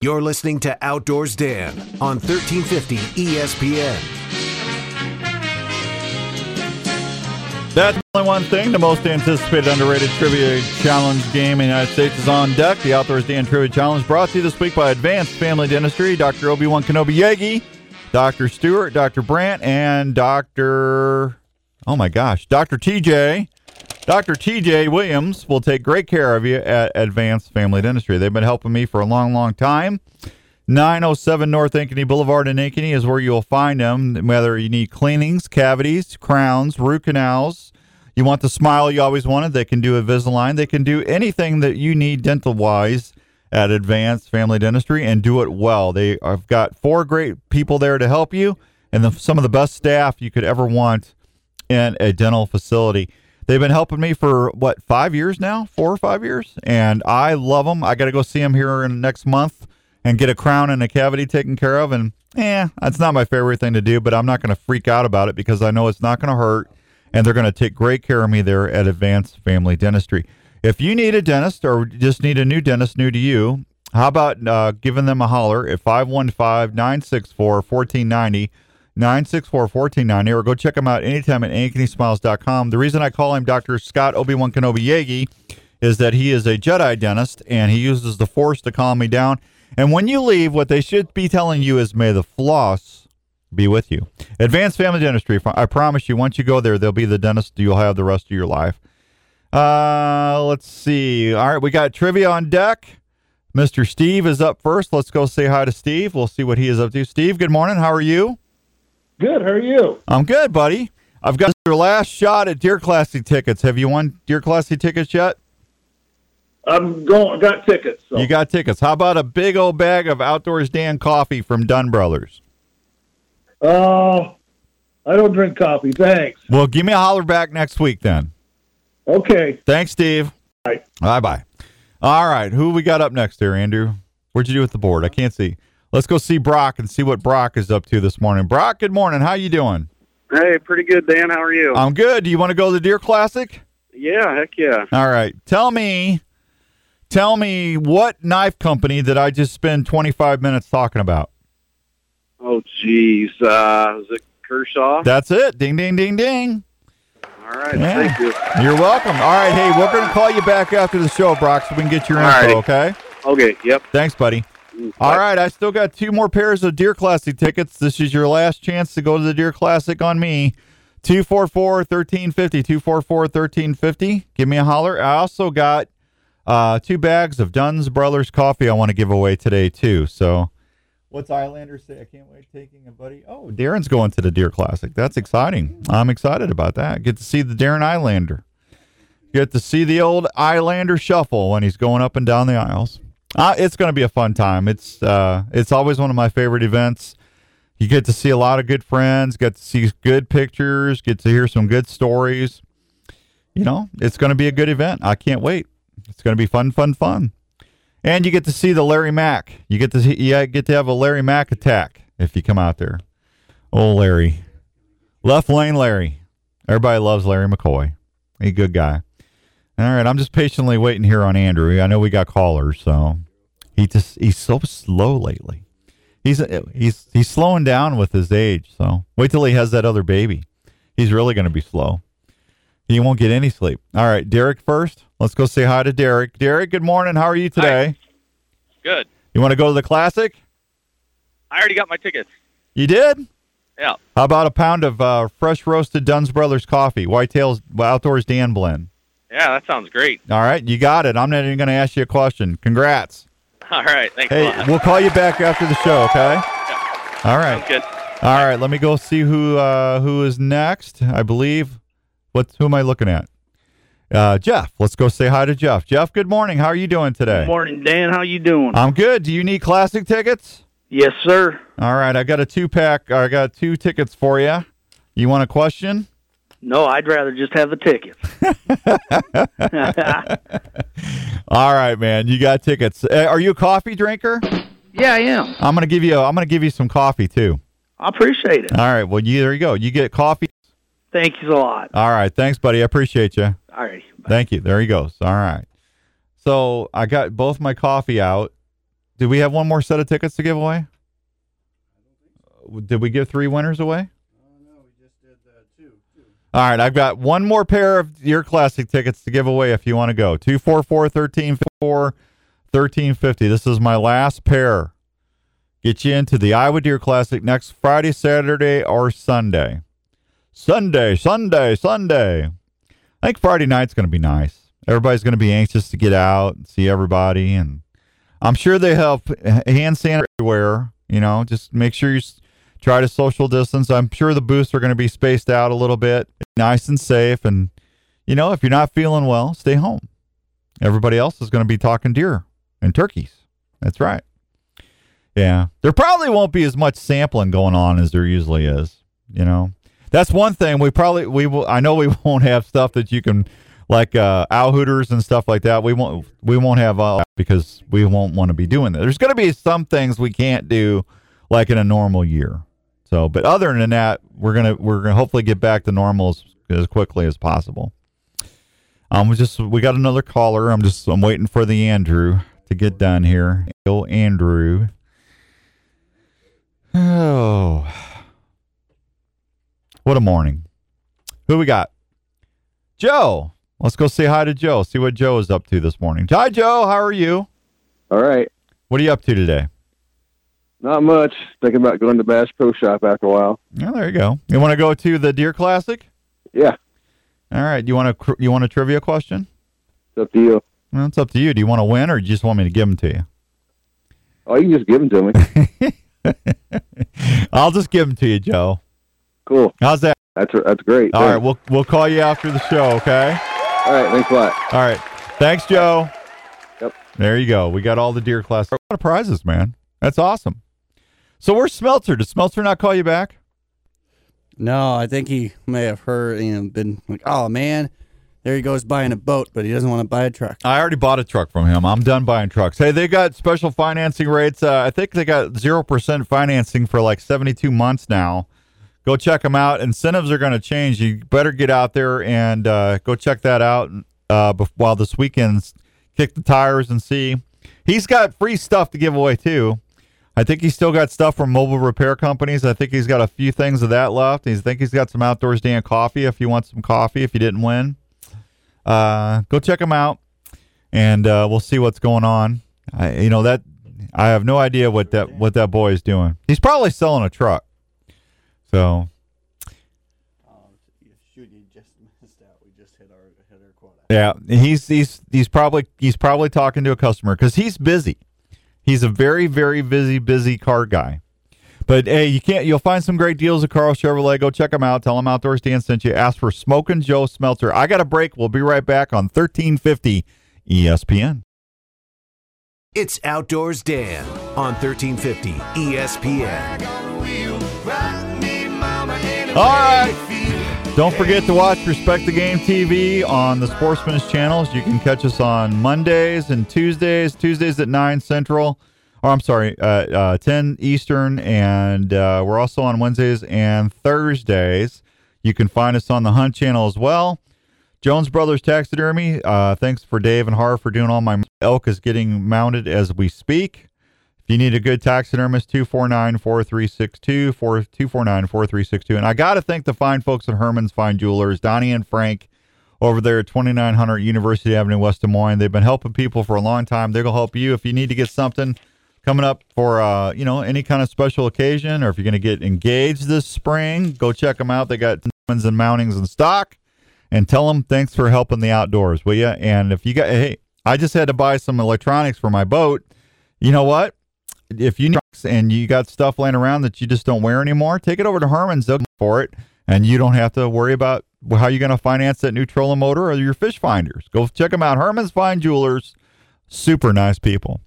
Speaker 3: You're listening to Outdoors Dan on 1350 ESPN.
Speaker 2: That's only one thing. The most anticipated underrated trivia challenge game in the United States is on deck. The Outdoors Dan Trivia Challenge brought to you this week by Advanced Family Dentistry, Dr. Obi-Wan Kenobi Yagi, Dr. Stewart, Dr. Brandt, and Dr. Oh my gosh, Dr. TJ. Dr. TJ Williams will take great care of you at Advanced Family Dentistry. They've been helping me for a long, long time. 907 North Ankeny Boulevard in Ankeny is where you'll find them. Whether you need cleanings, cavities, crowns, root canals, you want the smile you always wanted, they can do Invisalign. They can do anything that you need dental wise at Advanced Family Dentistry and do it well. They have got four great people there to help you and the, some of the best staff you could ever want in a dental facility. They've been helping me for what five years now, four or five years, and I love them. I got to go see them here in next month and get a crown and a cavity taken care of. And yeah, that's not my favorite thing to do, but I'm not going to freak out about it because I know it's not going to hurt, and they're going to take great care of me there at Advanced Family Dentistry. If you need a dentist or just need a new dentist new to you, how about uh, giving them a holler at 515 964 1490? 964-1490 or go check them out anytime at ankenysmiles.com. The reason I call him Dr. Scott Obi-Wan Kenobi Yagi is that he is a Jedi dentist and he uses the Force to calm me down. And when you leave, what they should be telling you is may the floss be with you. Advanced Family Dentistry. I promise you, once you go there, they'll be the dentist you'll have the rest of your life. Uh, let's see. All right, we got trivia on deck. Mr. Steve is up first. Let's go say hi to Steve. We'll see what he is up to. Steve, good morning. How are you?
Speaker 9: Good. How are you?
Speaker 2: I'm good, buddy. I've got your last shot at Deer Classic tickets. Have you won Deer Classic tickets yet?
Speaker 9: I'm going. Got tickets. So.
Speaker 2: You got tickets. How about a big old bag of Outdoors Dan coffee from Dunn Brothers?
Speaker 9: Oh, I don't drink coffee. Thanks.
Speaker 2: Well, give me a holler back next week then.
Speaker 9: Okay.
Speaker 2: Thanks, Steve.
Speaker 9: Bye.
Speaker 2: Bye bye. All right. Who we got up next there, Andrew? What'd you do with the board? I can't see. Let's go see Brock and see what Brock is up to this morning. Brock, good morning. How you doing?
Speaker 10: Hey, pretty good, Dan. How are you?
Speaker 2: I'm good. Do you want to go to the Deer Classic?
Speaker 10: Yeah, heck yeah.
Speaker 2: All right. Tell me tell me what knife company did I just spend 25 minutes talking about?
Speaker 10: Oh, geez. Uh, is it Kershaw?
Speaker 2: That's it. Ding, ding, ding, ding.
Speaker 10: All right.
Speaker 2: Yeah.
Speaker 10: Thank you.
Speaker 2: You're welcome. All right. Hey, we're going to call you back after the show, Brock, so we can get your
Speaker 10: All
Speaker 2: info,
Speaker 10: righty.
Speaker 2: okay?
Speaker 10: Okay. Yep.
Speaker 2: Thanks, buddy. All right, I still got two more pairs of Deer Classic tickets. This is your last chance to go to the Deer Classic on me. 244 1350. 244 1350. Give me a holler. I also got uh, two bags of Dunn's Brothers coffee I want to give away today, too. So, what's Islander say? I can't wait taking a buddy. Oh, Darren's going to the Deer Classic. That's exciting. I'm excited about that. Get to see the Darren Islander. Get to see the old Islander shuffle when he's going up and down the aisles. Uh, it's going to be a fun time. It's uh, it's always one of my favorite events. You get to see a lot of good friends, get to see good pictures, get to hear some good stories. You know, it's going to be a good event. I can't wait. It's going to be fun, fun, fun. And you get to see the Larry Mack. You get to see, you get to have a Larry Mack attack if you come out there. Oh, Larry, left lane Larry. Everybody loves Larry McCoy. He's a good guy. All right, I'm just patiently waiting here on Andrew. I know we got callers, so he just he's so slow lately. He's he's he's slowing down with his age. So wait till he has that other baby. He's really going to be slow. He won't get any sleep. All right, Derek first. Let's go say hi to Derek. Derek, good morning. How are you today?
Speaker 11: Good.
Speaker 2: You want to go to the classic?
Speaker 11: I already got my tickets.
Speaker 2: You did?
Speaker 11: Yeah.
Speaker 2: How about a pound of uh, fresh roasted Dunn's Brothers coffee, Whitetails Outdoors Dan blend?
Speaker 11: Yeah, that sounds great.
Speaker 2: All right, you got it. I'm not even going to ask you a question. Congrats.
Speaker 11: All right. Thanks a
Speaker 2: Hey,
Speaker 11: lot.
Speaker 2: we'll call you back after the show, okay? All right.
Speaker 11: Sounds good.
Speaker 2: All right, let me go see who uh, who is next. I believe. What? Who am I looking at? Uh, Jeff. Let's go say hi to Jeff. Jeff, good morning. How are you doing today?
Speaker 12: Good morning, Dan. How you doing?
Speaker 2: I'm good. Do you need classic tickets?
Speaker 12: yes, sir.
Speaker 2: All right, I got a two pack. I got two tickets for you. You want a question?
Speaker 12: No, I'd rather just have the tickets.
Speaker 2: All right, man. You got tickets. Uh, are you a coffee drinker?
Speaker 12: yeah, I am.
Speaker 2: I'm gonna give you. I'm gonna give you some coffee too.
Speaker 12: I appreciate it.
Speaker 2: All right. Well, you there you go. You get coffee.
Speaker 12: Thank you a lot.
Speaker 2: All right. Thanks, buddy. I appreciate you.
Speaker 12: All right.
Speaker 2: Thank you. There he goes. All right. So I got both my coffee out. Did we have one more set of tickets to give away? Did we give three winners away? Uh, no, we just did uh, that too. All right, I've got one more pair of your classic tickets to give away if you want to go. 244 1354 1350. This is my last pair. Get you into the Iowa Deer Classic next Friday, Saturday, or Sunday. Sunday, Sunday, Sunday. I think Friday night's going to be nice. Everybody's going to be anxious to get out and see everybody, and I'm sure they have hand sanitizer everywhere. You know, just make sure you try to social distance. I'm sure the booths are going to be spaced out a little bit, nice and safe. And you know, if you're not feeling well, stay home. Everybody else is going to be talking deer and turkeys. That's right. Yeah, there probably won't be as much sampling going on as there usually is. You know, that's one thing. We probably we will. I know we won't have stuff that you can like uh, owl hooters and stuff like that. We won't we won't have all because we won't want to be doing that. There's going to be some things we can't do like in a normal year. So, but other than that, we're gonna we're gonna hopefully get back to normal as, as quickly as possible. Um, we just we got another caller. I'm just I'm waiting for the Andrew to get done here. Go Andrew. Oh, What a morning. Who we got? Joe. Let's go say hi to Joe. See what Joe is up to this morning. Hi, Joe. How are you?
Speaker 13: All right.
Speaker 2: What are you up to today?
Speaker 13: Not much. Thinking about going to Bass Pro Shop after a while.
Speaker 2: Yeah, there you go. You want to go to the Deer Classic?
Speaker 13: Yeah.
Speaker 2: All right. You want a cr- you want a trivia question?
Speaker 13: It's up to you.
Speaker 2: Well, it's up to you. Do you want to win, or do you just want me to give them to you?
Speaker 13: Oh, you can just give them to me.
Speaker 2: I'll just give them to you, Joe.
Speaker 13: Cool.
Speaker 2: How's that?
Speaker 13: That's that's great.
Speaker 2: All right.
Speaker 13: Thanks.
Speaker 2: We'll we'll call you after the show. Okay.
Speaker 13: All right. Thanks a lot.
Speaker 2: All right. Thanks, Joe.
Speaker 13: Yep.
Speaker 2: There you go. We got all the deer class. A lot of prizes, man. That's awesome. So where's Smelter? Did Smelter not call you back?
Speaker 5: No, I think he may have heard, you know, been like, oh man, there he goes buying a boat, but he doesn't want to buy a truck.
Speaker 2: I already bought a truck from him. I'm done buying trucks. Hey, they got special financing rates. Uh, I think they got 0% financing for like 72 months now. Go check them out. Incentives are going to change. You better get out there and uh, go check that out uh, bef- while this weekend's kick the tires and see. He's got free stuff to give away too. I think he's still got stuff from mobile repair companies. I think he's got a few things of that left. I think he's got some outdoors Dan coffee if you want some coffee if you didn't win. Uh, go check him out, and uh, we'll see what's going on. I, you know that I have no idea what that what that boy is doing. He's probably selling a truck. So yeah, he's he's he's probably he's probably talking to a customer because he's busy. He's a very very busy busy car guy. But hey, you can't. You'll find some great deals at Karl Chevrolet. Go check them out. Tell them Outdoors Dan sent you. Ask for Smokin' Joe Smelter. I got a break. We'll be right back on 1350 ESPN.
Speaker 3: It's Outdoors Dan on 1350 ESPN.
Speaker 2: All right. Don't forget to watch Respect the Game TV on the Sportsman's channels. You can catch us on Mondays and Tuesdays. Tuesdays at 9 Central. Or I'm sorry, uh, uh, 10 Eastern. And uh, we're also on Wednesdays and Thursdays. You can find us on the Hunt channel as well. Jones Brothers Taxidermy. Uh, thanks for Dave and Har for doing all my elk is getting mounted as we speak. If you need a good taxidermist, 249 4362, 249 4362. And I got to thank the fine folks at Herman's Fine Jewelers, Donnie and Frank over there at 2900 University Avenue, West Des Moines. They've been helping people for a long time. They're going to help you if you need to get something coming up for, uh, you know, any kind of special occasion or if you're going to get engaged this spring, go check them out. They got diamonds and mountings in stock and tell them thanks for helping the outdoors, will you? And if you got, hey, I just had to buy some electronics for my boat. You know what? If you need and you got stuff laying around that you just don't wear anymore, take it over to Herman's. They'll for it, and you don't have to worry about how you're going to finance that new trolling motor or your fish finders. Go check them out. Herman's Fine Jewelers, super nice people.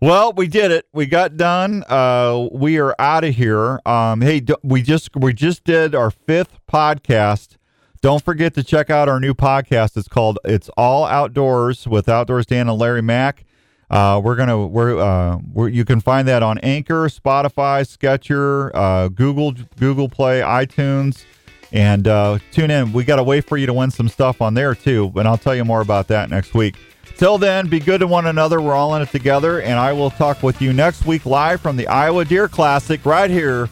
Speaker 2: Well, we did it. We got done. Uh, we are out of here. Um, hey, we just we just did our fifth podcast. Don't forget to check out our new podcast. It's called "It's All Outdoors" with Outdoors Dan and Larry Mack. Uh, we're gonna we're, uh, we're you can find that on Anchor, Spotify, Stitcher, uh, Google Google Play, iTunes, and uh, tune in. We got a way for you to win some stuff on there too, and I'll tell you more about that next week. Till then, be good to one another. We're all in it together, and I will talk with you next week live from the Iowa Deer Classic right here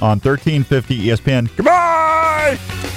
Speaker 2: on 1350 ESPN. Goodbye.